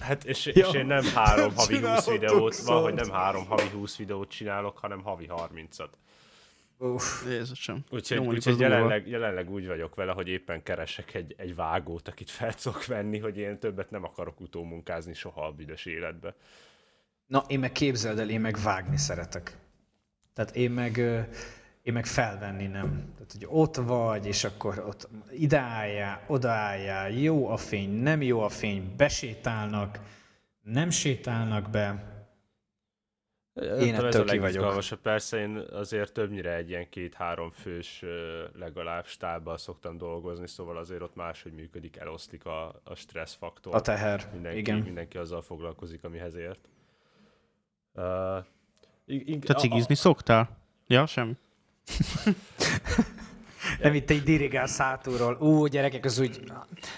hát és, Ja. és én nem három havi 20 Csinálhatok videót, van, hogy nem három havi 20 videót csinálok, hanem havi 30-at. Uff. Jézusom. Úgyhogy, Jó, úgyhogy jelenleg, jelenleg úgy vagyok vele, hogy éppen keresek egy, egy vágót, akit fel tudok venni, hogy én többet nem akarok utómunkázni soha a büdös életbe. Na, én meg képzeld el, én meg vágni szeretek. Tehát én meg, ö, én meg felvenni nem. Tehát, hogy ott vagy, és akkor ott ide álljál, oda álljál, jó a fény, nem jó a fény, besétálnak, nem sétálnak be. Én tudom, ettől ez ki vagyok. Persze én azért többnyire egy ilyen két-három fős legalább stábbal szoktam dolgozni, szóval azért ott máshogy működik, eloszlik a, a stresszfaktor. A teher. mindenki, Igen. mindenki azzal foglalkozik, amihez ért. Uh, Te a- a- cigizni szoktál? Ja, semmi. Nem itt egy dirigálsz hátulról. Ú, gyerekek, az úgy...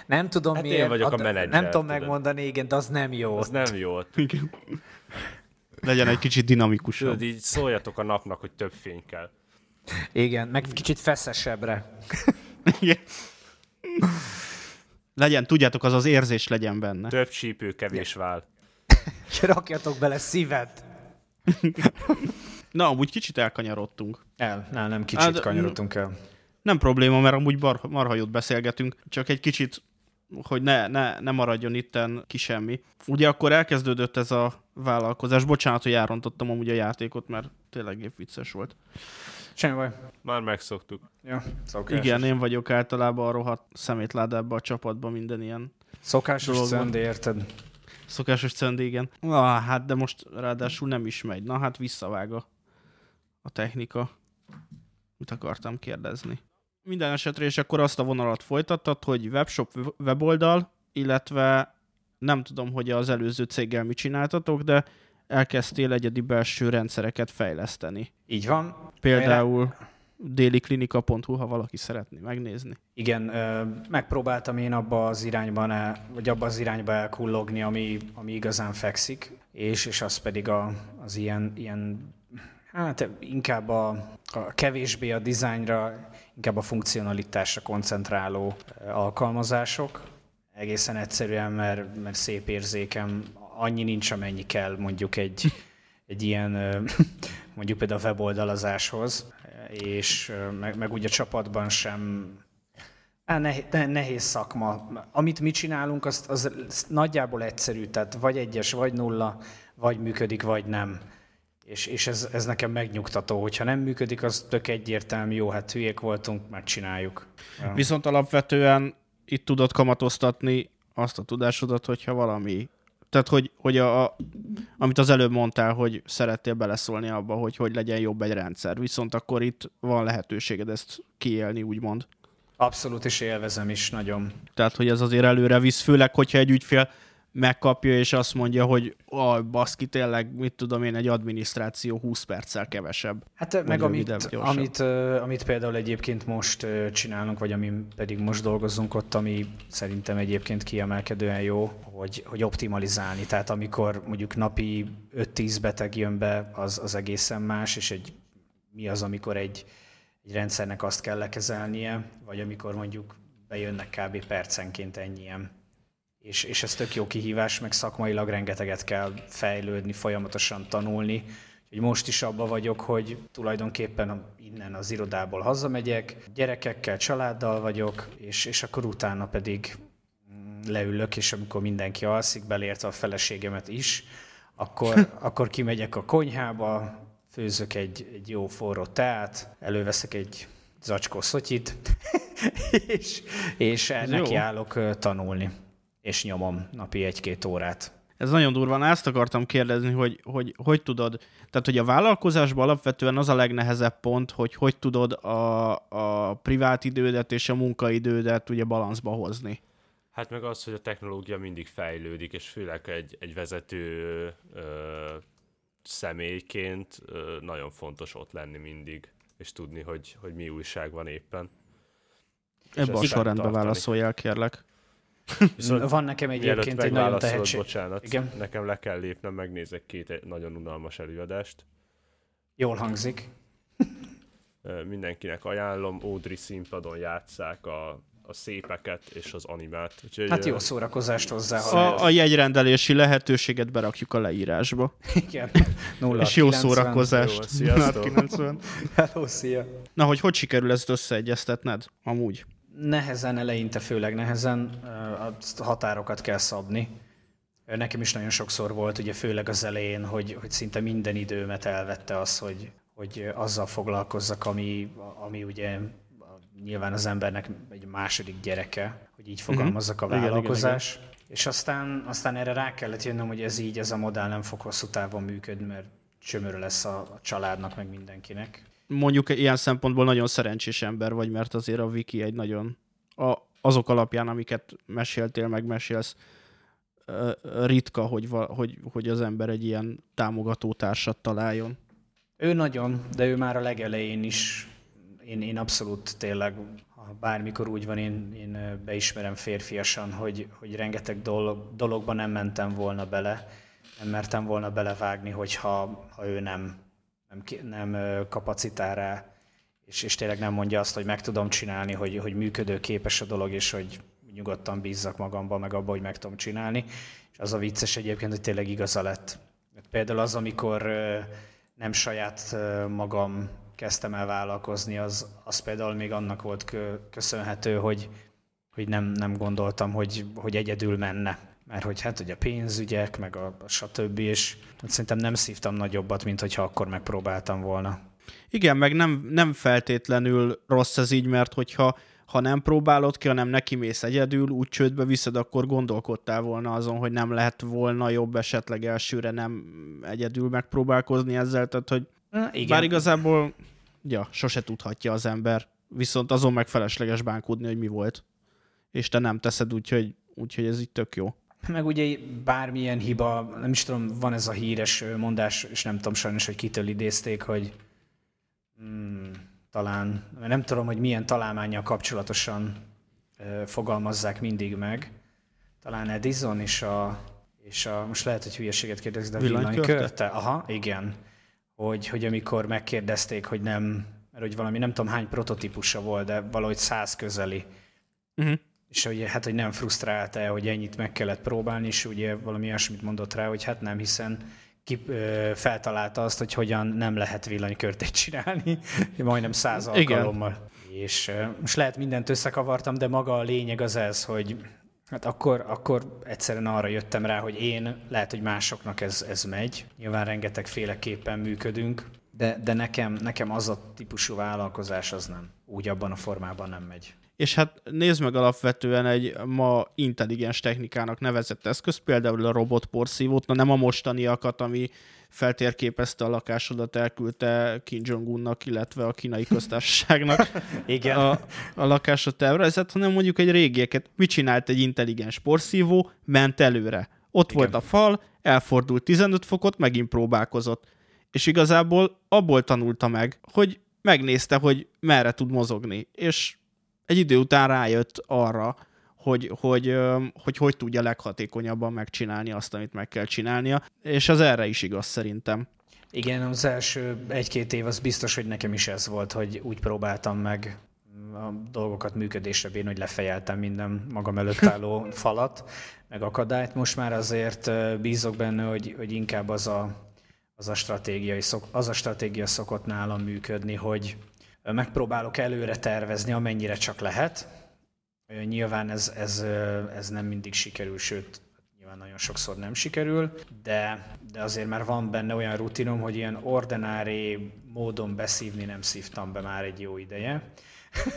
Nem tudom Hát én miért. vagyok a menedzser, Nem tudom tudod. megmondani, igen, de az nem jó. Az nem jó. Igen. Legyen egy kicsit dinamikusabb. Tudod, így szóljatok a napnak, hogy több fény kell. Igen, meg kicsit feszesebbre. Igen. Legyen, tudjátok, az az érzés legyen benne. Több csípő, kevés vál. Rakjatok bele szívet. Na, amúgy kicsit elkanyarodtunk. El, nem, nem kicsit Hát, kanyarodtunk el. Nem probléma, mert amúgy bar, marha jót beszélgetünk, csak egy kicsit, hogy ne, ne, ne maradjon itten ki semmi. Ugye akkor elkezdődött ez a vállalkozás. Bocsánat, hogy elrontottam amúgy a játékot, mert tényleg épp vicces volt. Semmi baj. Már megszoktuk. Ja, szokásos. Igen, én vagyok általában a rohadt szemétládában a csapatban minden ilyen Szokásos dolog van. szönd, érted? szokásos cönd, igen. Ah, hát de most ráadásul nem is megy. Na hát visszavág a, a technika. Mit akartam kérdezni? Minden esetre, és akkor azt a vonalat folytattad, hogy webshop, weboldal, illetve nem tudom, hogy az előző céggel mit csináltatok, de elkezdtél egyedi belső rendszereket fejleszteni. Így van. Például déliklinika.hu, ha valaki szeretné megnézni. Igen, megpróbáltam én abba az irányban, vagy abba az irányba elkullogni, ami, ami igazán fekszik, és, és az pedig a, az ilyen, ilyen hát inkább a, a kevésbé a dizájnra, inkább a funkcionalitásra koncentráló ö, alkalmazások. Egészen egyszerűen, mert, mert szép érzékem, annyi nincs, amennyi kell mondjuk egy, egy ilyen, ö, mondjuk például a weboldalazáshoz, és ö, meg, meg úgy a csapatban sem Á, nehéz, nehéz szakma. Amit mi csinálunk, az, az nagyjából egyszerű, tehát vagy egyes, vagy nulla, vagy működik, vagy nem. És, és ez, ez nekem megnyugtató, hogyha nem működik, az tök egyértelmű, jó, hát hülyék voltunk, megcsináljuk. Viszont alapvetően itt tudod kamatoztatni azt a tudásodat, hogyha valami... Tehát, hogy, hogy a, a, amit az előbb mondtál, hogy szerettél beleszólni abba, hogy hogy legyen jobb egy rendszer. Viszont akkor itt van lehetőséged ezt kiélni, úgymond. Abszolút, és élvezem is nagyon. Tehát, hogy ez azért előre visz, főleg, hogyha egy ügyfél megkapja, és azt mondja, hogy a baszki, tényleg, mit tudom én, egy adminisztráció 20 perccel kevesebb. Hát meg amit, amit, amit például egyébként most csinálunk, vagy amin pedig most dolgozunk ott, ami szerintem egyébként kiemelkedően jó, hogy, hogy optimalizálni. Tehát amikor mondjuk napi 5-10 beteg jön be, az, az egészen más, és egy, mi az, amikor egy, egy rendszernek azt kell lekezelnie, vagy amikor mondjuk bejönnek kb. percenként ennyien. És, és ez tök jó kihívás, meg szakmailag rengeteget kell fejlődni, folyamatosan tanulni. Úgyhogy most is abba vagyok, hogy tulajdonképpen innen az irodából hazamegyek, gyerekekkel, családdal vagyok, és, és akkor utána pedig mm, leülök, és amikor mindenki alszik, belértve a feleségemet is, akkor, akkor kimegyek a konyhába, főzök egy, egy jó forró teát, előveszek egy zacskó szotyit, és, és nekiállok tanulni, és nyomom napi egy-két órát. Ez nagyon durva. Ezt akartam kérdezni, hogy, hogy hogy tudod, tehát hogy a vállalkozásban alapvetően az a legnehezebb pont, hogy hogy tudod a, a privát idődet és a munkaidődet ugye balanszba hozni. Hát meg az, hogy a technológia mindig fejlődik, és főleg egy, egy vezető ö, személyként ö, nagyon fontos ott lenni mindig, és tudni, hogy, hogy mi újság van éppen. Ebben a sorrendben válaszoljál, kérlek. Viszont Van nekem egyébként egy nagyon tehetség... bocsánat, Igen. nekem le kell lépnem, megnézek két egy- nagyon unalmas előadást. Jól hangzik. Mindenkinek ajánlom, Audrey színpadon játszák a, a szépeket és az animát. Úgyhogy, Hát jó szórakozást hozzá. A, a jegyrendelési lehetőséget berakjuk a leírásba. Igen. 0 És jó 90. Jó, szórakozást. sziasztok. 90. Hello, szia. Na, hogy hogy sikerül ezt összeegyeztetned? Amúgy. Nehezen, eleinte főleg nehezen, a határokat kell szabni. Nekem is nagyon sokszor volt, ugye főleg az elején, hogy, hogy szinte minden időmet elvette az, hogy, hogy azzal foglalkozzak, ami, ami ugye nyilván az embernek egy második gyereke, hogy így fogalmazzak a Igen, igen, vállalkozás. És aztán, aztán erre rá kellett jönnöm, hogy ez így, ez a modell nem fog hosszú távon működni, mert csömörö lesz a, a családnak, meg mindenkinek. Mondjuk ilyen szempontból nagyon szerencsés ember vagy, mert azért a Wiki egy nagyon a, azok alapján, amiket meséltél, meg ritka, hogy, hogy, hogy az ember egy ilyen támogató társat találjon. Ő nagyon, de ő már a legelején is, én, én abszolút tényleg, ha bármikor úgy van, én, én beismerem férfiasan, hogy, hogy rengeteg dolog, dologba nem mentem volna bele, nem mertem volna belevágni, hogyha ha ő nem, nem, nem kapacitál és, és tényleg nem mondja azt, hogy meg tudom csinálni, hogy, hogy működőképes a dolog, és hogy nyugodtan bízzak magamba, meg abba, hogy meg tudom csinálni. És az a vicces egyébként, hogy tényleg igaza lett. Például az, amikor nem saját magam kezdtem el vállalkozni, az, az például még annak volt kö, köszönhető, hogy, hogy nem, nem gondoltam, hogy, hogy egyedül menne. Mert hogy hát ugye a pénzügyek, meg a, a stb. És szerintem nem szívtam nagyobbat, mint hogyha akkor megpróbáltam volna. Igen, meg nem, nem feltétlenül rossz ez így, mert hogyha ha nem próbálod ki, hanem neki mész egyedül, úgy csődbe viszed, akkor gondolkodtál volna azon, hogy nem lehet volna jobb esetleg elsőre nem egyedül megpróbálkozni ezzel, tehát hogy Na, igen. bár igazából ja, sose tudhatja az ember, viszont azon meg felesleges bánkódni, hogy mi volt. És te nem teszed, úgyhogy, úgyhogy ez így tök jó. Meg ugye bármilyen hiba, nem is tudom, van ez a híres mondás, és nem tudom sajnos, hogy kitől idézték, hogy hmm, talán, nem tudom, hogy milyen találmányjal kapcsolatosan ö, fogalmazzák mindig meg. Talán Edison és a, és a most lehet, hogy hülyeséget kérdezik, de a villanykörte. Aha, igen. Hogy, hogy amikor megkérdezték, hogy nem, mert hogy valami nem tudom hány prototípusa volt, de valahogy száz közeli. Uh-huh. És hogy hát, hogy nem frusztrálta hogy ennyit meg kellett próbálni, és ugye valami olyasmit mondott rá, hogy hát nem, hiszen ki, ö, feltalálta azt, hogy hogyan nem lehet villanykörtét csinálni, majdnem száz Igen. alkalommal. És ö, most lehet mindent összekavartam, de maga a lényeg az ez, hogy hát akkor, akkor egyszerűen arra jöttem rá, hogy én, lehet, hogy másoknak ez, ez megy. Nyilván rengeteg féleképpen működünk, de, de nekem, nekem az a típusú vállalkozás az nem. Úgy abban a formában nem megy. És hát nézd meg alapvetően egy ma intelligens technikának nevezett eszköz, például a robotporszívót, na nem a mostaniakat, ami feltérképezte a lakásodat, elküldte Kim Jong-unnak, illetve a kínai köztársaságnak Igen. a, a lakásot elrajzett, hanem mondjuk egy régieket. Mit csinált egy intelligens porszívó? Ment előre. Ott Igen. volt a fal, elfordult 15 fokot, megint próbálkozott. És igazából abból tanulta meg, hogy megnézte, hogy merre tud mozogni. És egy idő után rájött arra, hogy hogy, öm, hogy hogy tudja leghatékonyabban megcsinálni azt, amit meg kell csinálnia, és az erre is igaz szerintem. Igen, az első egy-két év az biztos, hogy nekem is ez volt, hogy úgy próbáltam meg a dolgokat működésre bírni, hogy lefejeltem minden magam előtt álló falat, meg akadályt. Most már azért bízok benne, hogy, hogy inkább az a, az, a stratégia, az a stratégia szokott nálam működni, hogy megpróbálok előre tervezni, amennyire csak lehet. Nyilván ez, ez, ez nem mindig sikerül, sőt, nyilván nagyon sokszor nem sikerül, de, de azért már van benne olyan rutinom, hogy ilyen ordinári módon beszívni nem szívtam be már egy jó ideje.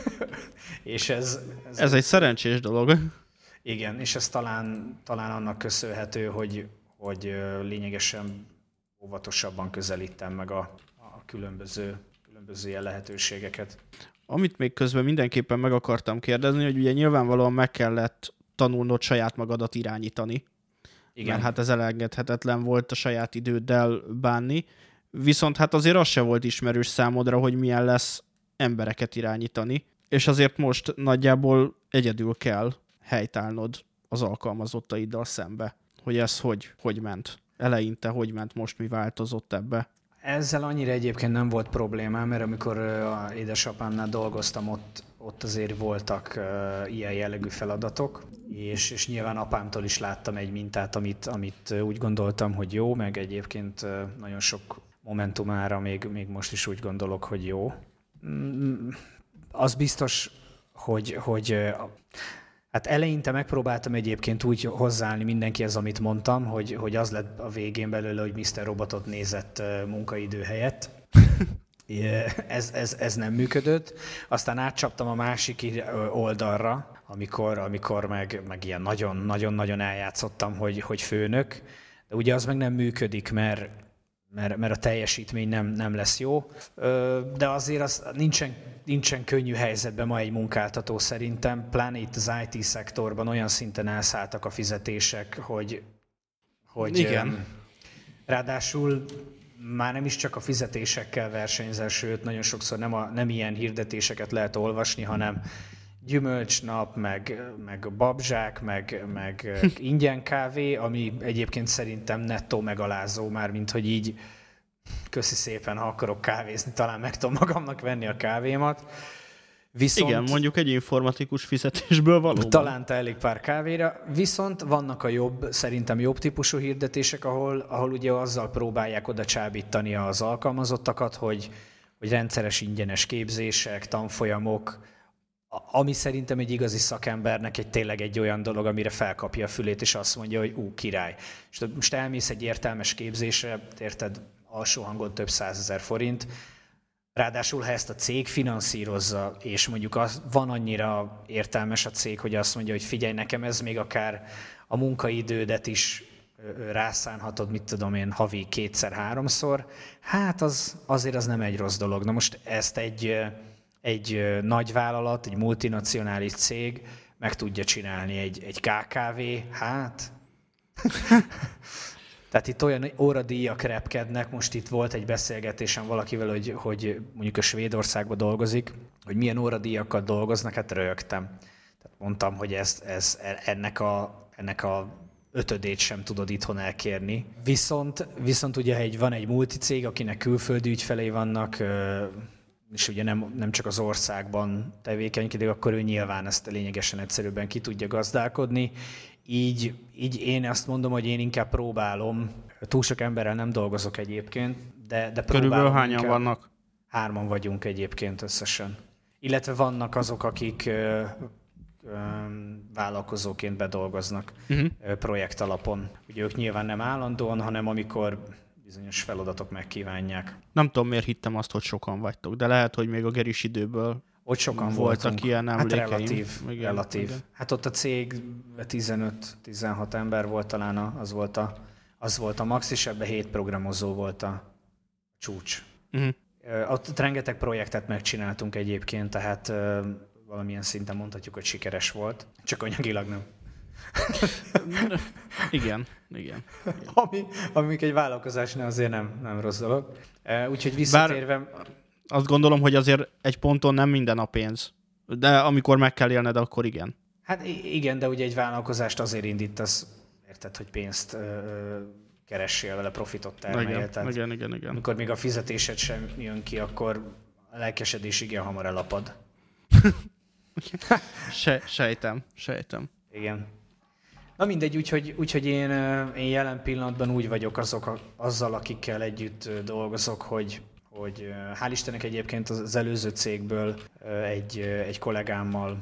és ez, ez, Ez egy szerencsés dolog. igen, és ez talán, talán annak köszönhető, hogy, hogy lényegesen óvatosabban közelítem meg a, a különböző, különböző ilyen lehetőségeket. Amit még közben mindenképpen meg akartam kérdezni, hogy ugye nyilvánvalóan meg kellett tanulnod saját magadat irányítani, Igen. Mert hát ez elengedhetetlen volt a saját időddel bánni, viszont hát azért az se volt ismerős számodra, hogy milyen lesz embereket irányítani, és azért most nagyjából egyedül kell helytállnod az alkalmazottaiddal szembe, hogy ez hogy, hogy ment. Eleinte hogy ment, most mi változott ebbe. Ezzel annyira egyébként nem volt problémám, mert amikor a édesapámnál dolgoztam, ott, ott azért voltak uh, ilyen jellegű feladatok, és, és nyilván apámtól is láttam egy mintát, amit, amit úgy gondoltam, hogy jó, meg egyébként nagyon sok momentumára még, még most is úgy gondolok, hogy jó. Mm, az biztos, hogy, hogy Hát eleinte megpróbáltam egyébként úgy hozzáállni mindenkihez, amit mondtam, hogy, hogy az lett a végén belőle, hogy Mr. Robotot nézett munkaidő helyett. ez, ez, ez nem működött. Aztán átcsaptam a másik oldalra, amikor, amikor meg, meg ilyen nagyon-nagyon-nagyon eljátszottam, hogy, hogy főnök. De ugye az meg nem működik, mert mert, mert a teljesítmény nem, nem lesz jó. De azért az nincsen, nincsen könnyű helyzetben ma egy munkáltató szerintem, pláne itt az IT szektorban olyan szinten elszálltak a fizetések, hogy, hogy Igen. ráadásul már nem is csak a fizetésekkel versenyzel, sőt, nagyon sokszor nem, a, nem ilyen hirdetéseket lehet olvasni, hanem gyümölcsnap, meg, meg babzsák, meg, meg ingyen kávé, ami egyébként szerintem nettó megalázó már, mint hogy így köszi szépen, ha akarok kávézni, talán meg tudom magamnak venni a kávémat. Viszont, Igen, mondjuk egy informatikus fizetésből valóban. Talán te elég pár kávéra, viszont vannak a jobb, szerintem jobb típusú hirdetések, ahol, ahol ugye azzal próbálják oda csábítani az alkalmazottakat, hogy, hogy rendszeres ingyenes képzések, tanfolyamok, ami szerintem egy igazi szakembernek egy tényleg egy olyan dolog, amire felkapja a fülét, és azt mondja, hogy ú, király. És most elmész egy értelmes képzésre, érted, alsó hangon több százezer forint, Ráadásul, ha ezt a cég finanszírozza, és mondjuk az, van annyira értelmes a cég, hogy azt mondja, hogy figyelj, nekem ez még akár a munkaidődet is rászánhatod, mit tudom én, havi kétszer-háromszor, hát az, azért az nem egy rossz dolog. Na most ezt egy egy nagy vállalat, egy multinacionális cég meg tudja csinálni egy, egy KKV, hát... Tehát itt olyan óradíjak repkednek, most itt volt egy beszélgetésem valakivel, hogy, hogy mondjuk a Svédországban dolgozik, hogy milyen óradíjakat dolgoznak, hát rögtem. Tehát mondtam, hogy ez, ez, ennek, a, ennek a ötödét sem tudod itthon elkérni. Viszont, viszont ugye egy, van egy multicég, akinek külföldi ügyfelei vannak, és ugye nem, nem csak az országban tevékenykedik, akkor ő nyilván ezt lényegesen egyszerűbben ki tudja gazdálkodni. Így, így én azt mondom, hogy én inkább próbálom, túl sok emberrel nem dolgozok egyébként, de, de Körülbelül hányan inkább, vannak? Hárman vagyunk egyébként összesen. Illetve vannak azok, akik ö, ö, vállalkozóként bedolgoznak uh-huh. projekt alapon. Ugye ők nyilván nem állandóan, hanem amikor bizonyos feladatok megkívánják. Nem tudom, miért hittem azt, hogy sokan vagytok, de lehet, hogy még a Geris időből ott sokan voltak voltunk. ilyen hát emlékeim. Hát relatív, igen, relatív. Igen. Hát ott a cég 15-16 ember volt talán, az volt a, az volt a max, és ebbe 7 programozó volt a csúcs. Uh-huh. Ott rengeteg projektet megcsináltunk egyébként, tehát valamilyen szinten mondhatjuk, hogy sikeres volt, csak anyagilag nem. igen, igen. Ami, ami egy vállalkozásnál azért nem, nem rossz dolog. Úgyhogy visszatérve... Bár azt gondolom, hogy azért egy ponton nem minden a pénz. De amikor meg kell élned, akkor igen. Hát igen, de ugye egy vállalkozást azért indítasz, érted, hogy pénzt ö, keressél vele, profitot termelj. Igen, Tehát igen, igen, igen. Amikor még a fizetésed sem jön ki, akkor a lelkesedés igen hamar elapad. Se, sejtem, sejtem. Igen. Na mindegy, úgyhogy, úgyhogy én, én jelen pillanatban úgy vagyok azok, azzal, akikkel együtt dolgozok, hogy, hogy hál' Istennek egyébként az előző cégből egy, egy kollégámmal,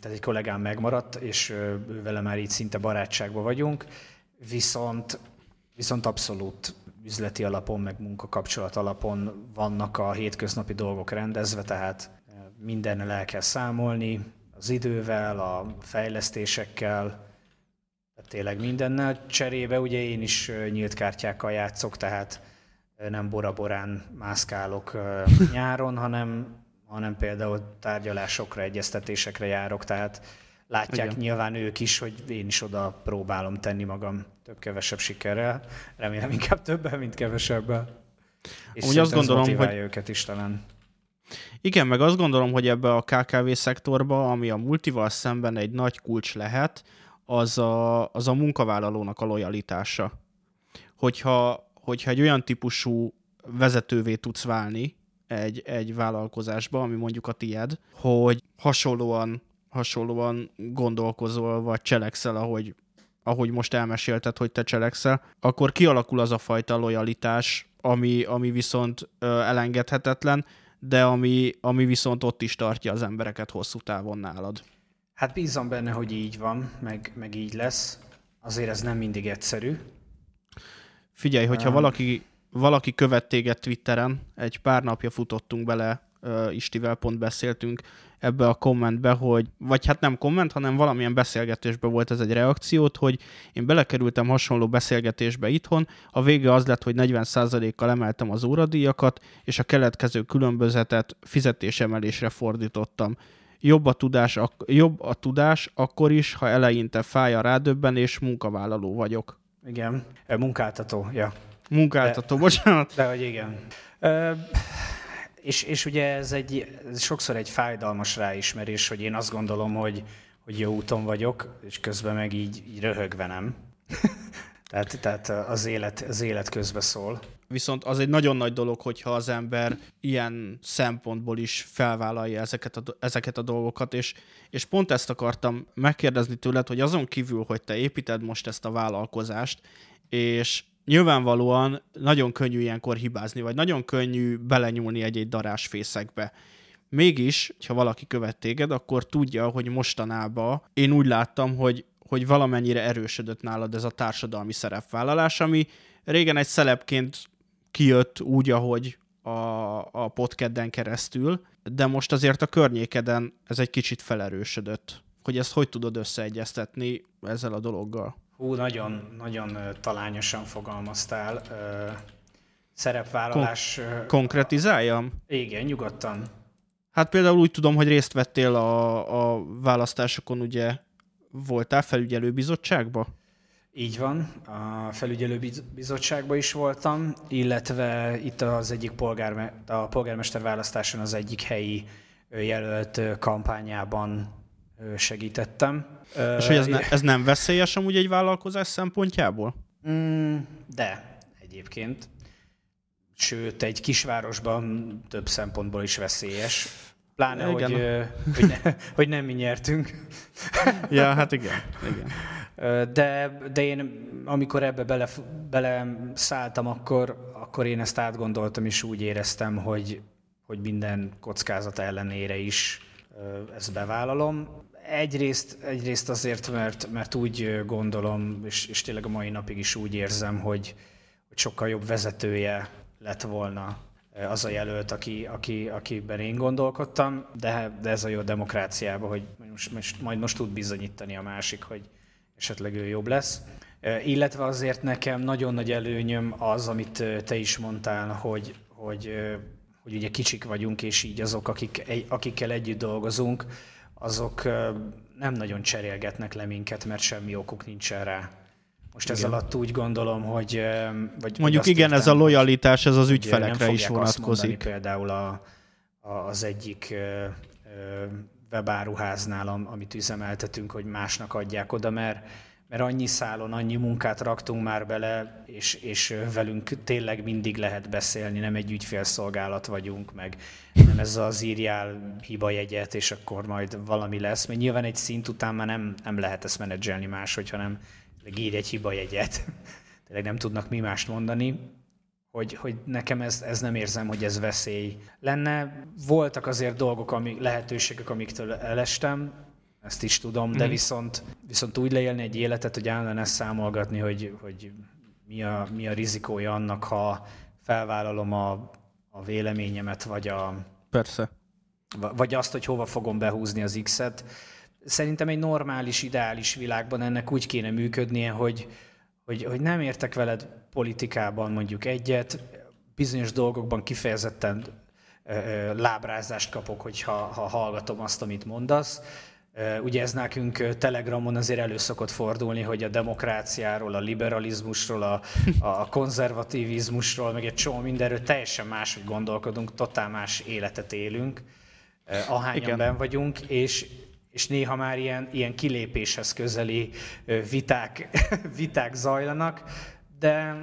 tehát egy kollégám megmaradt, és vele már így szinte barátságban vagyunk, viszont, viszont abszolút üzleti alapon, meg munkakapcsolat alapon vannak a hétköznapi dolgok rendezve, tehát mindennel el kell számolni, az idővel, a fejlesztésekkel, tényleg mindennel. Cserébe ugye én is nyílt kártyákkal játszok, tehát nem boraborán mászkálok nyáron, hanem, hanem például tárgyalásokra, egyeztetésekre járok, tehát látják Igen. nyilván ők is, hogy én is oda próbálom tenni magam több-kevesebb sikerrel. Remélem inkább többen, mint kevesebben. És Úgy azt gondolom, hogy őket is talán. Igen, meg azt gondolom, hogy ebbe a KKV szektorba, ami a multival szemben egy nagy kulcs lehet, az a, az a munkavállalónak a lojalitása. Hogyha, hogyha egy olyan típusú vezetővé tudsz válni egy, egy vállalkozásba, ami mondjuk a tied, hogy hasonlóan, hasonlóan gondolkozol, vagy cselekszel, ahogy, ahogy most elmesélted, hogy te cselekszel, akkor kialakul az a fajta lojalitás, ami, ami viszont elengedhetetlen, de ami, ami viszont ott is tartja az embereket hosszú távon nálad. Hát bízom benne, hogy így van, meg, meg így lesz. Azért ez nem mindig egyszerű. Figyelj, hogyha um, valaki, valaki követ téged Twitteren, egy pár napja futottunk bele, uh, Istivel pont beszéltünk ebbe a kommentbe, hogy, vagy hát nem komment, hanem valamilyen beszélgetésbe volt ez egy reakciót, hogy én belekerültem hasonló beszélgetésbe itthon, a vége az lett, hogy 40%-kal emeltem az óradíjakat, és a keletkező különbözetet fizetésemelésre fordítottam jobb a tudás, ak- jobb a tudás akkor is, ha eleinte fáj a rádöbbenés, munkavállaló vagyok. Igen, munkáltató, ja. Munkáltató, de, bocsánat. De hogy igen. Ö, és, és ugye ez egy ez sokszor egy fájdalmas ráismerés, hogy én azt gondolom, hogy, hogy jó úton vagyok, és közben meg így, így röhögve nem. Tehát, tehát az, élet, az élet közbe szól. Viszont az egy nagyon nagy dolog, hogyha az ember ilyen szempontból is felvállalja ezeket a, ezeket a dolgokat, és, és pont ezt akartam megkérdezni tőled, hogy azon kívül, hogy te építed most ezt a vállalkozást, és nyilvánvalóan nagyon könnyű ilyenkor hibázni, vagy nagyon könnyű belenyúlni egy-egy darásfészekbe. Mégis, ha valaki követ téged, akkor tudja, hogy mostanában én úgy láttam, hogy, hogy valamennyire erősödött nálad ez a társadalmi szerepvállalás, ami régen egy szelepként kijött úgy, ahogy a, a podcasten keresztül, de most azért a környékeden ez egy kicsit felerősödött. Hogy ezt hogy tudod összeegyeztetni ezzel a dologgal? Hú, nagyon, nagyon talányosan fogalmaztál. Szerepvállalás... Kon- konkretizáljam? Igen, nyugodtan. Hát például úgy tudom, hogy részt vettél a, a választásokon, ugye voltál felügyelőbizottságba? Így van, a felügyelőbizottságban is voltam, illetve itt az egyik polgárme- a polgármester választáson az egyik helyi jelölt kampányában segítettem. És hogy ez, ne, ez nem veszélyes amúgy egy vállalkozás szempontjából? Mm, de, egyébként. Sőt, egy kisvárosban több szempontból is veszélyes. Pláne, igen. hogy, hogy, ne, hogy nem mi nyertünk. ja, hát igen. igen. De, de én, amikor ebbe bele, bele szálltam, akkor, akkor én ezt átgondoltam, és úgy éreztem, hogy, hogy minden kockázat ellenére is ezt bevállalom. Egyrészt, egyrészt azért, mert, mert úgy gondolom, és, és tényleg a mai napig is úgy érzem, hogy, hogy sokkal jobb vezetője lett volna az a jelölt, aki, aki, akiben én gondolkodtam, de, de ez a jó demokráciában, hogy most, most, majd most tud bizonyítani a másik, hogy esetleg ő jobb lesz. Illetve azért nekem nagyon nagy előnyöm az, amit te is mondtál, hogy, hogy, hogy ugye kicsik vagyunk, és így azok, akik, akikkel együtt dolgozunk, azok nem nagyon cserélgetnek le minket, mert semmi okuk nincsen rá. Most igen. ez alatt úgy gondolom, hogy... Vagy, Mondjuk igen, értem, ez a lojalitás, ez az ügyfelekre is vonatkozik. Például a, a, az egyik webáruháznál, amit üzemeltetünk, hogy másnak adják oda, mert, mert annyi szálon, annyi munkát raktunk már bele, és, és velünk tényleg mindig lehet beszélni, nem egy ügyfélszolgálat vagyunk, meg nem ez az írjál hibajegyet, és akkor majd valami lesz, mert nyilván egy szint után már nem, nem lehet ezt menedzselni máshogy, hanem írj egy hibajegyet. Tényleg nem tudnak mi mást mondani hogy, hogy nekem ez, ez nem érzem, hogy ez veszély lenne. Voltak azért dolgok, ami, lehetőségek, amiktől elestem, ezt is tudom, de mm. viszont, viszont úgy leélni egy életet, hogy állandóan ezt számolgatni, hogy, hogy mi, a, mi a rizikója annak, ha felvállalom a, a véleményemet, vagy a... Persze. Vagy azt, hogy hova fogom behúzni az X-et. Szerintem egy normális, ideális világban ennek úgy kéne működnie, hogy, hogy, hogy nem értek veled politikában mondjuk egyet, bizonyos dolgokban kifejezetten lábrázást kapok, hogyha ha hallgatom azt, amit mondasz. Ugye ez nekünk Telegramon azért elő szokott fordulni, hogy a demokráciáról, a liberalizmusról, a, a konzervativizmusról, meg egy csomó mindenről teljesen máshogy gondolkodunk, totál más életet élünk, ahányan ben vagyunk, és, és néha már ilyen, ilyen kilépéshez közeli viták, viták zajlanak, de,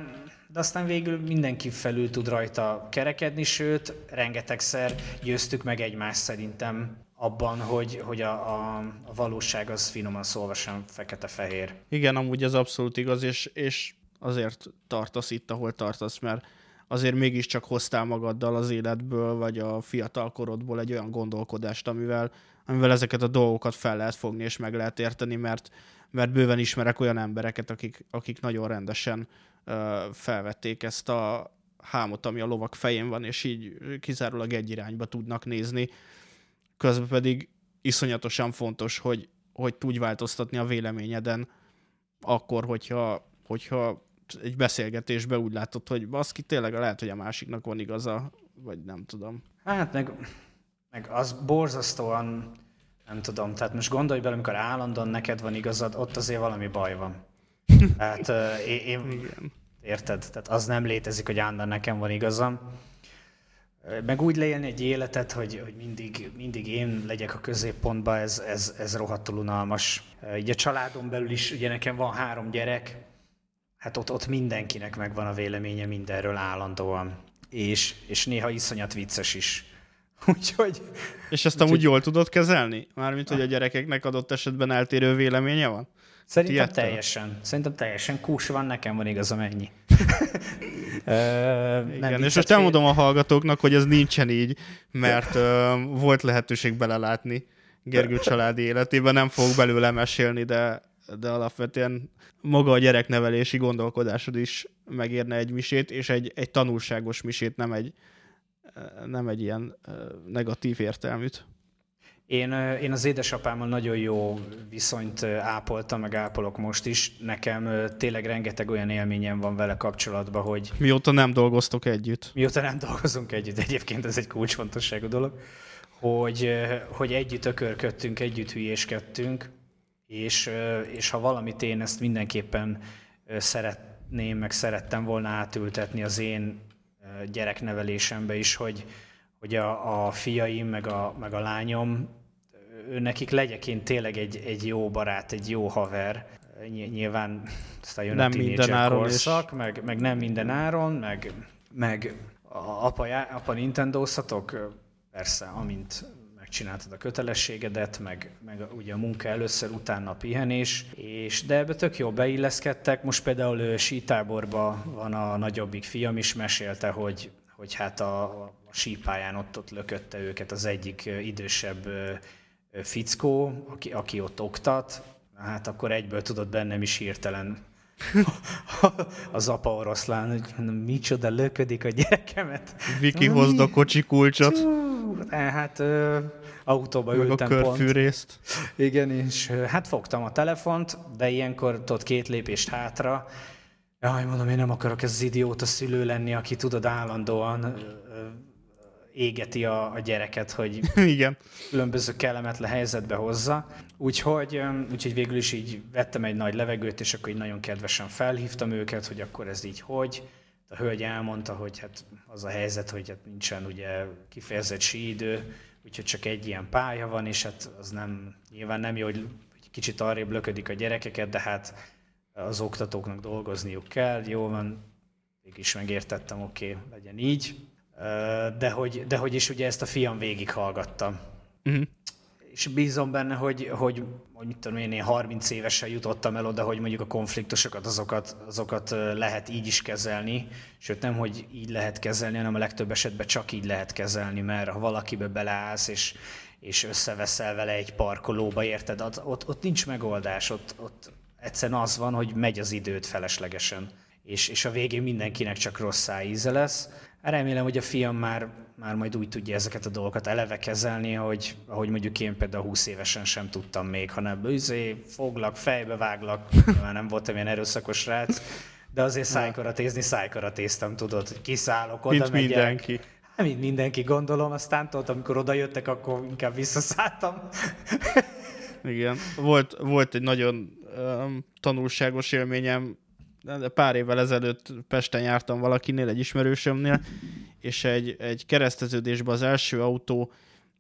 de aztán végül mindenki felül tud rajta kerekedni, sőt, rengetegszer győztük meg egymást szerintem abban, hogy, hogy a, a, a valóság az finoman szólva sem fekete-fehér. Igen, amúgy ez abszolút igaz, és, és azért tartasz itt, ahol tartasz, mert azért mégiscsak hoztál magaddal az életből, vagy a fiatal korodból egy olyan gondolkodást, amivel, amivel ezeket a dolgokat fel lehet fogni és meg lehet érteni, mert, mert bőven ismerek olyan embereket, akik, akik nagyon rendesen uh, felvették ezt a hámot, ami a lovak fején van, és így kizárólag egy irányba tudnak nézni. Közben pedig iszonyatosan fontos, hogy, hogy tudj változtatni a véleményeden akkor, hogyha, hogyha egy beszélgetésbe úgy látod, hogy baszki, tényleg lehet, hogy a másiknak van igaza, vagy nem tudom. Hát meg, meg az borzasztóan, nem tudom, tehát most gondolj bele, amikor állandóan neked van igazad, ott azért valami baj van. Tehát uh, én, én Igen. érted? Tehát az nem létezik, hogy állandóan nekem van igazam. Meg úgy leélni egy életet, hogy, hogy mindig, mindig én legyek a középpontban, ez, ez, ez rohadtul unalmas. Így a családon belül is, ugye nekem van három gyerek, hát ott, ott mindenkinek megvan a véleménye mindenről állandóan. És, és néha iszonyat vicces is. Úgyhogy... És ezt amúgy jól tudod kezelni? Mármint, hogy a gyerekeknek adott esetben eltérő véleménye van? Szerintem Tiettel? teljesen. Szerintem teljesen kús van, nekem van igazam ennyi. Igen, és most elmondom a hallgatóknak, hogy ez nincsen így, mert uh, volt lehetőség belelátni Gergő családi életében, nem fogok belőle mesélni, de, de alapvetően maga a gyereknevelési gondolkodásod is megérne egy misét, és egy, egy tanulságos misét, nem egy, nem egy ilyen negatív értelműt. Én, én az édesapámmal nagyon jó viszonyt ápoltam, meg ápolok most is. Nekem tényleg rengeteg olyan élményem van vele kapcsolatban, hogy... Mióta nem dolgoztok együtt? Mióta nem dolgozunk együtt, egyébként ez egy kulcsfontosságú dolog, hogy, hogy együtt ökörködtünk, együtt hülyéskedtünk, és, és ha valamit én ezt mindenképpen szeretném, meg szerettem volna átültetni az én gyereknevelésembe is, hogy, hogy a, a fiaim, meg a, meg a lányom, nekik legyek én tényleg egy, egy jó barát, egy jó haver. Nyilván aztán jön nem a minden áron korszak, is. meg, meg nem minden áron, meg, meg a apa, apa nintendo persze, amint megcsináltad a kötelességedet, meg, meg ugye a munka először, utána a pihenés, és de ebbe tök jó beilleszkedtek. Most például sítáborban van a nagyobbik fiam is, mesélte, hogy, hogy hát a, a sípáján ott, ott lökötte őket az egyik idősebb fickó, aki, aki ott oktat, hát akkor egyből tudott bennem is hirtelen az apa oroszlán, hogy micsoda löködik a gyerekemet. Viki, hozd a kocsi kulcsot. Hát autóba Meg ültem a körfűrészt. pont. Igen, és hát fogtam a telefont, de ilyenkor tudod két lépést hátra. Jaj, mondom, én nem akarok ez az idióta szülő lenni, aki tudod állandóan égeti a, a gyereket, hogy Igen. különböző kellemetlen helyzetbe hozza. Úgyhogy, úgyhogy végül is így vettem egy nagy levegőt, és akkor így nagyon kedvesen felhívtam őket, hogy akkor ez így hogy. A hölgy elmondta, hogy hát az a helyzet, hogy hát nincsen ugye kifejezett síidő, úgyhogy csak egy ilyen pálya van, és hát az nem, nyilván nem jó, hogy kicsit arrébb löködik a gyerekeket, de hát az oktatóknak dolgozniuk kell, jó van, mégis megértettem, oké, okay, legyen így. De hogy, de hogy is ugye ezt a fiam végighallgatta. Uh-huh. És bízom benne, hogy, hogy, hogy mit tudom én, én 30 évesen jutottam el oda, hogy mondjuk a konfliktusokat, azokat, azokat lehet így is kezelni, sőt nem, hogy így lehet kezelni, hanem a legtöbb esetben csak így lehet kezelni, mert ha valakibe beleállsz, és, és összeveszel vele egy parkolóba, érted, ott, ott, ott nincs megoldás, ott, ott egyszerűen az van, hogy megy az időt feleslegesen, és, és a végén mindenkinek csak rossz íze lesz, Remélem, hogy a fiam már, már majd úgy tudja ezeket a dolgokat eleve kezelni, hogy ahogy mondjuk én például 20 évesen sem tudtam még, hanem üzé, foglak, fejbe váglak, már nem voltam ilyen erőszakos rác, de azért szájkaratézni szájkaratéztem, tudod, hogy kiszállok, oda megyek. mindenki. Hát, mint mindenki gondolom, aztán tudod, amikor oda jöttek, akkor inkább visszaszálltam. Igen, volt, volt egy nagyon um, tanulságos élményem pár évvel ezelőtt Pesten jártam valakinél, egy ismerősömnél, és egy, egy kereszteződésben az első autó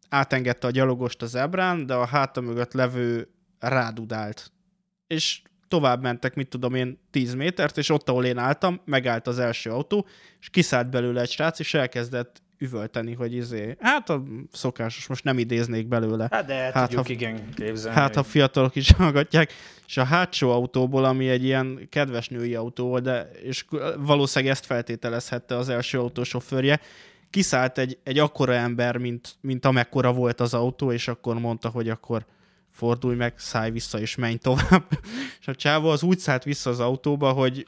átengedte a gyalogost az ebrán, de a háta mögött levő rádudált. És tovább mentek, mit tudom én, 10 métert, és ott, ahol én álltam, megállt az első autó, és kiszállt belőle egy srác, és elkezdett üvölteni, hogy izé, hát a szokásos, most nem idéznék belőle. Hát de Hát, tudjuk ha- igen képzelni. Hát, ha fiatalok is hallgatják, és a hátsó autóból, ami egy ilyen kedves női autó volt, de és valószínűleg ezt feltételezhette az első autósofőrje, kiszállt egy, egy akkora ember, mint, mint amekkora volt az autó, és akkor mondta, hogy akkor fordulj meg, szállj vissza, és menj tovább. És a csávó az úgy szállt vissza az autóba, hogy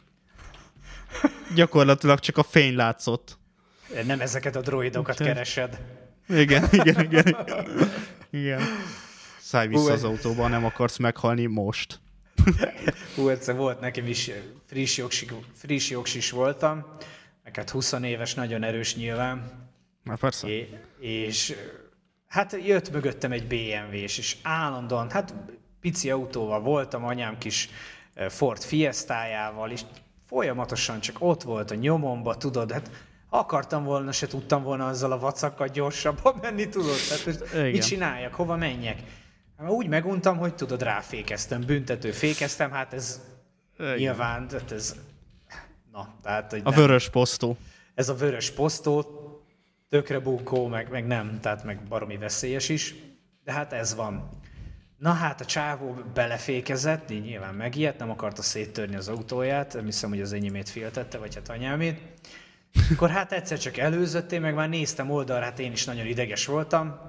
gyakorlatilag csak a fény látszott. Nem ezeket a droidokat Úgyhogy- keresed. Igen, igen, igen. Igen. Szállj vissza Hú, az autóba, nem akarsz meghalni most. Hú, egyszer volt nekem is eh, friss jogsis, friss jogsis voltam, hát 20 éves, nagyon erős nyilván, Na persze. é, és eh, hát jött mögöttem egy BMW-s, és állandóan, hát pici autóval voltam, anyám kis eh, Ford Fiestájával, és folyamatosan csak ott volt a nyomomba, tudod, hát akartam volna, se tudtam volna azzal a vacakkal gyorsabban menni, tudod, tehát most Igen. mit csináljak, hova menjek? Hát úgy meguntam, hogy tudod, ráfékeztem, büntető fékeztem, hát ez Igen. nyilván, tehát ez, na, tehát, hogy A nem. vörös posztó. ez a vörös posztó, tökre bunkó, meg, meg nem, tehát meg baromi veszélyes is, de hát ez van. Na hát a csávó belefékezett, így nyilván megijedt, nem akarta széttörni az autóját, nem hiszem, hogy az enyémét féltette, vagy hát anyámét. Akkor hát egyszer csak előzött, én meg már néztem oldalra, hát én is nagyon ideges voltam,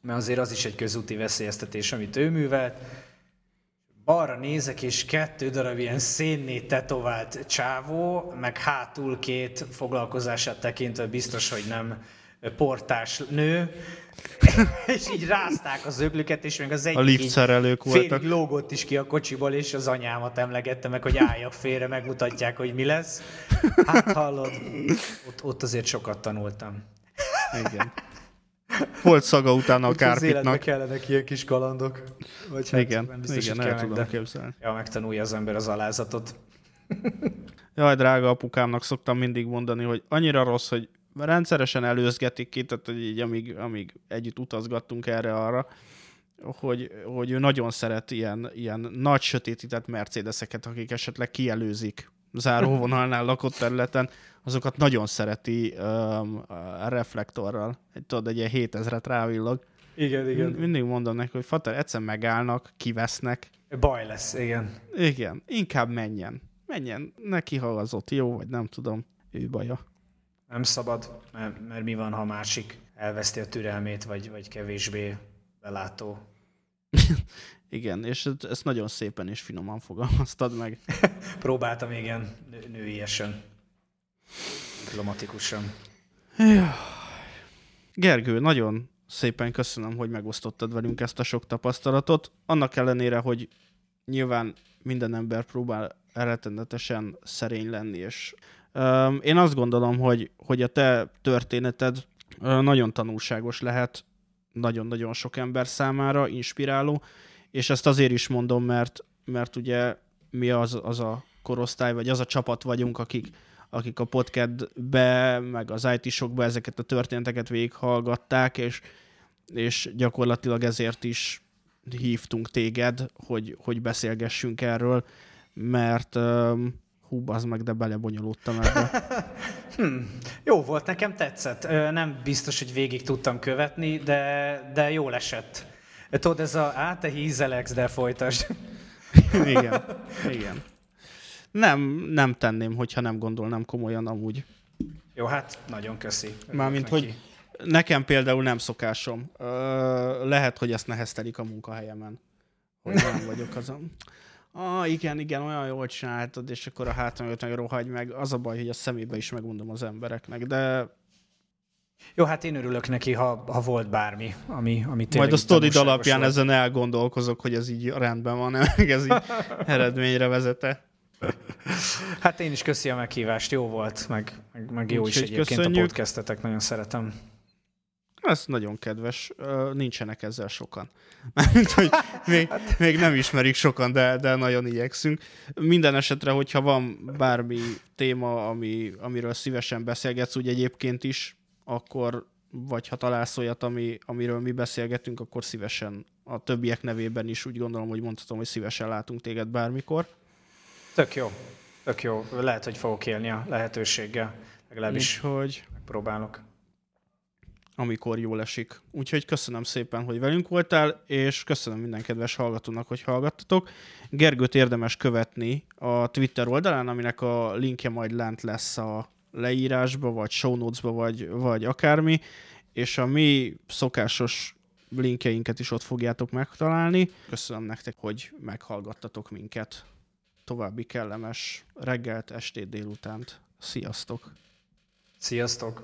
mert azért az is egy közúti veszélyeztetés, amit ő művelt. Balra nézek, és kettő darab ilyen szénné tetovált csávó, meg hátul két foglalkozását tekintve biztos, hogy nem portás nő, és így rázták az öglüket, és még az egyik A így liftszerelők félig voltak. lógott is ki a kocsiból, és az anyámat emlegette meg, hogy álljak félre, megmutatják, hogy mi lesz. Hát hallod, ott, ott azért sokat tanultam. Igen. Volt szaga utána a kárpitnak. kellenek ilyen kis kalandok. Vagy hát Igen, nem biztos, igen, el tudom de képzelni. ja, megtanulja az ember az alázatot. Jaj, drága apukámnak szoktam mindig mondani, hogy annyira rossz, hogy rendszeresen előzgetik ki, tehát hogy így amíg, amíg együtt utazgattunk erre-arra, hogy, hogy ő nagyon szeret ilyen, ilyen nagy sötétített Mercedeseket, akik esetleg kielőzik záróvonalnál lakott területen, azokat nagyon szereti um, a reflektorral. Tudod, egy ilyen 7000-et rávillog. Igen, Mind- Mindig mondom neki, hogy Fater, egyszer megállnak, kivesznek. Baj lesz, igen. Igen, inkább menjen. Menjen, neki ha az ott jó, vagy nem tudom, ő baja. Nem szabad, mert, mert mi van, ha a másik elveszti a türelmét, vagy, vagy kevésbé belátó. Igen, és ezt- nagyon szépen és finoman fogalmaztad meg. Próbáltam, igen, nő, nőiesen. Diplomatikusan. Gergő, nagyon szépen köszönöm, hogy megosztottad velünk ezt a sok tapasztalatot. Annak ellenére, hogy nyilván minden ember próbál rettenetesen szerény lenni, és én azt gondolom, hogy, hogy a te történeted nagyon tanulságos lehet nagyon-nagyon sok ember számára, inspiráló, és ezt azért is mondom, mert, mert ugye mi az, az a korosztály, vagy az a csapat vagyunk, akik, akik a podcastbe, meg az IT-sokba ezeket a történeteket végighallgatták, és, és gyakorlatilag ezért is hívtunk téged, hogy, hogy beszélgessünk erről, mert um, hú, az meg, de belebonyolódtam ebbe. Jó volt, nekem tetszett. Nem biztos, hogy végig tudtam követni, de, de jól esett. Tudod, ez a, á, te hízeleksz, de folytasd. igen, igen. Nem, nem tenném, hogyha nem gondolnám komolyan amúgy. Jó, hát nagyon köszi. Mármint, neki. hogy nekem például nem szokásom. Ö, lehet, hogy ezt neheztelik a munkahelyemen. Hogy nem vagyok azon. Ah, igen, igen, olyan jól csináltad, és akkor a hátam mögött meg rohagy meg. Az a baj, hogy a szemébe is megmondom az embereknek, de Jó, hát én örülök neki, ha, ha volt bármi, ami, ami tényleg majd a sztorid alapján volt. ezen elgondolkozok, hogy ez így rendben van, meg ez így eredményre vezete. Hát én is köszi a meghívást, jó volt, meg, meg, meg jó is Úgyhogy egyébként a köszönjük. podcastetek, nagyon szeretem. Ez nagyon kedves. Nincsenek ezzel sokan. Mármint, hogy még, még nem ismerik sokan, de, de nagyon igyekszünk. Minden esetre, hogyha van bármi téma, ami, amiről szívesen beszélgetsz, úgy egyébként is, akkor vagy ha találsz olyat, ami, amiről mi beszélgetünk, akkor szívesen a többiek nevében is úgy gondolom, hogy mondhatom, hogy szívesen látunk téged bármikor. Tök jó. Tök jó. Lehet, hogy fogok élni a lehetőséggel. Legalábbis Úgyhogy próbálok. Amikor jól esik. Úgyhogy köszönöm szépen, hogy velünk voltál, és köszönöm minden kedves hallgatónak, hogy hallgattatok. Gergőt érdemes követni a Twitter oldalán, aminek a linkje majd lent lesz a leírásba, vagy show notes-ba, vagy, vagy akármi, és a mi szokásos linkjeinket is ott fogjátok megtalálni. Köszönöm nektek, hogy meghallgattatok minket. További kellemes reggelt, estét, délutánt. Sziasztok! Sziasztok!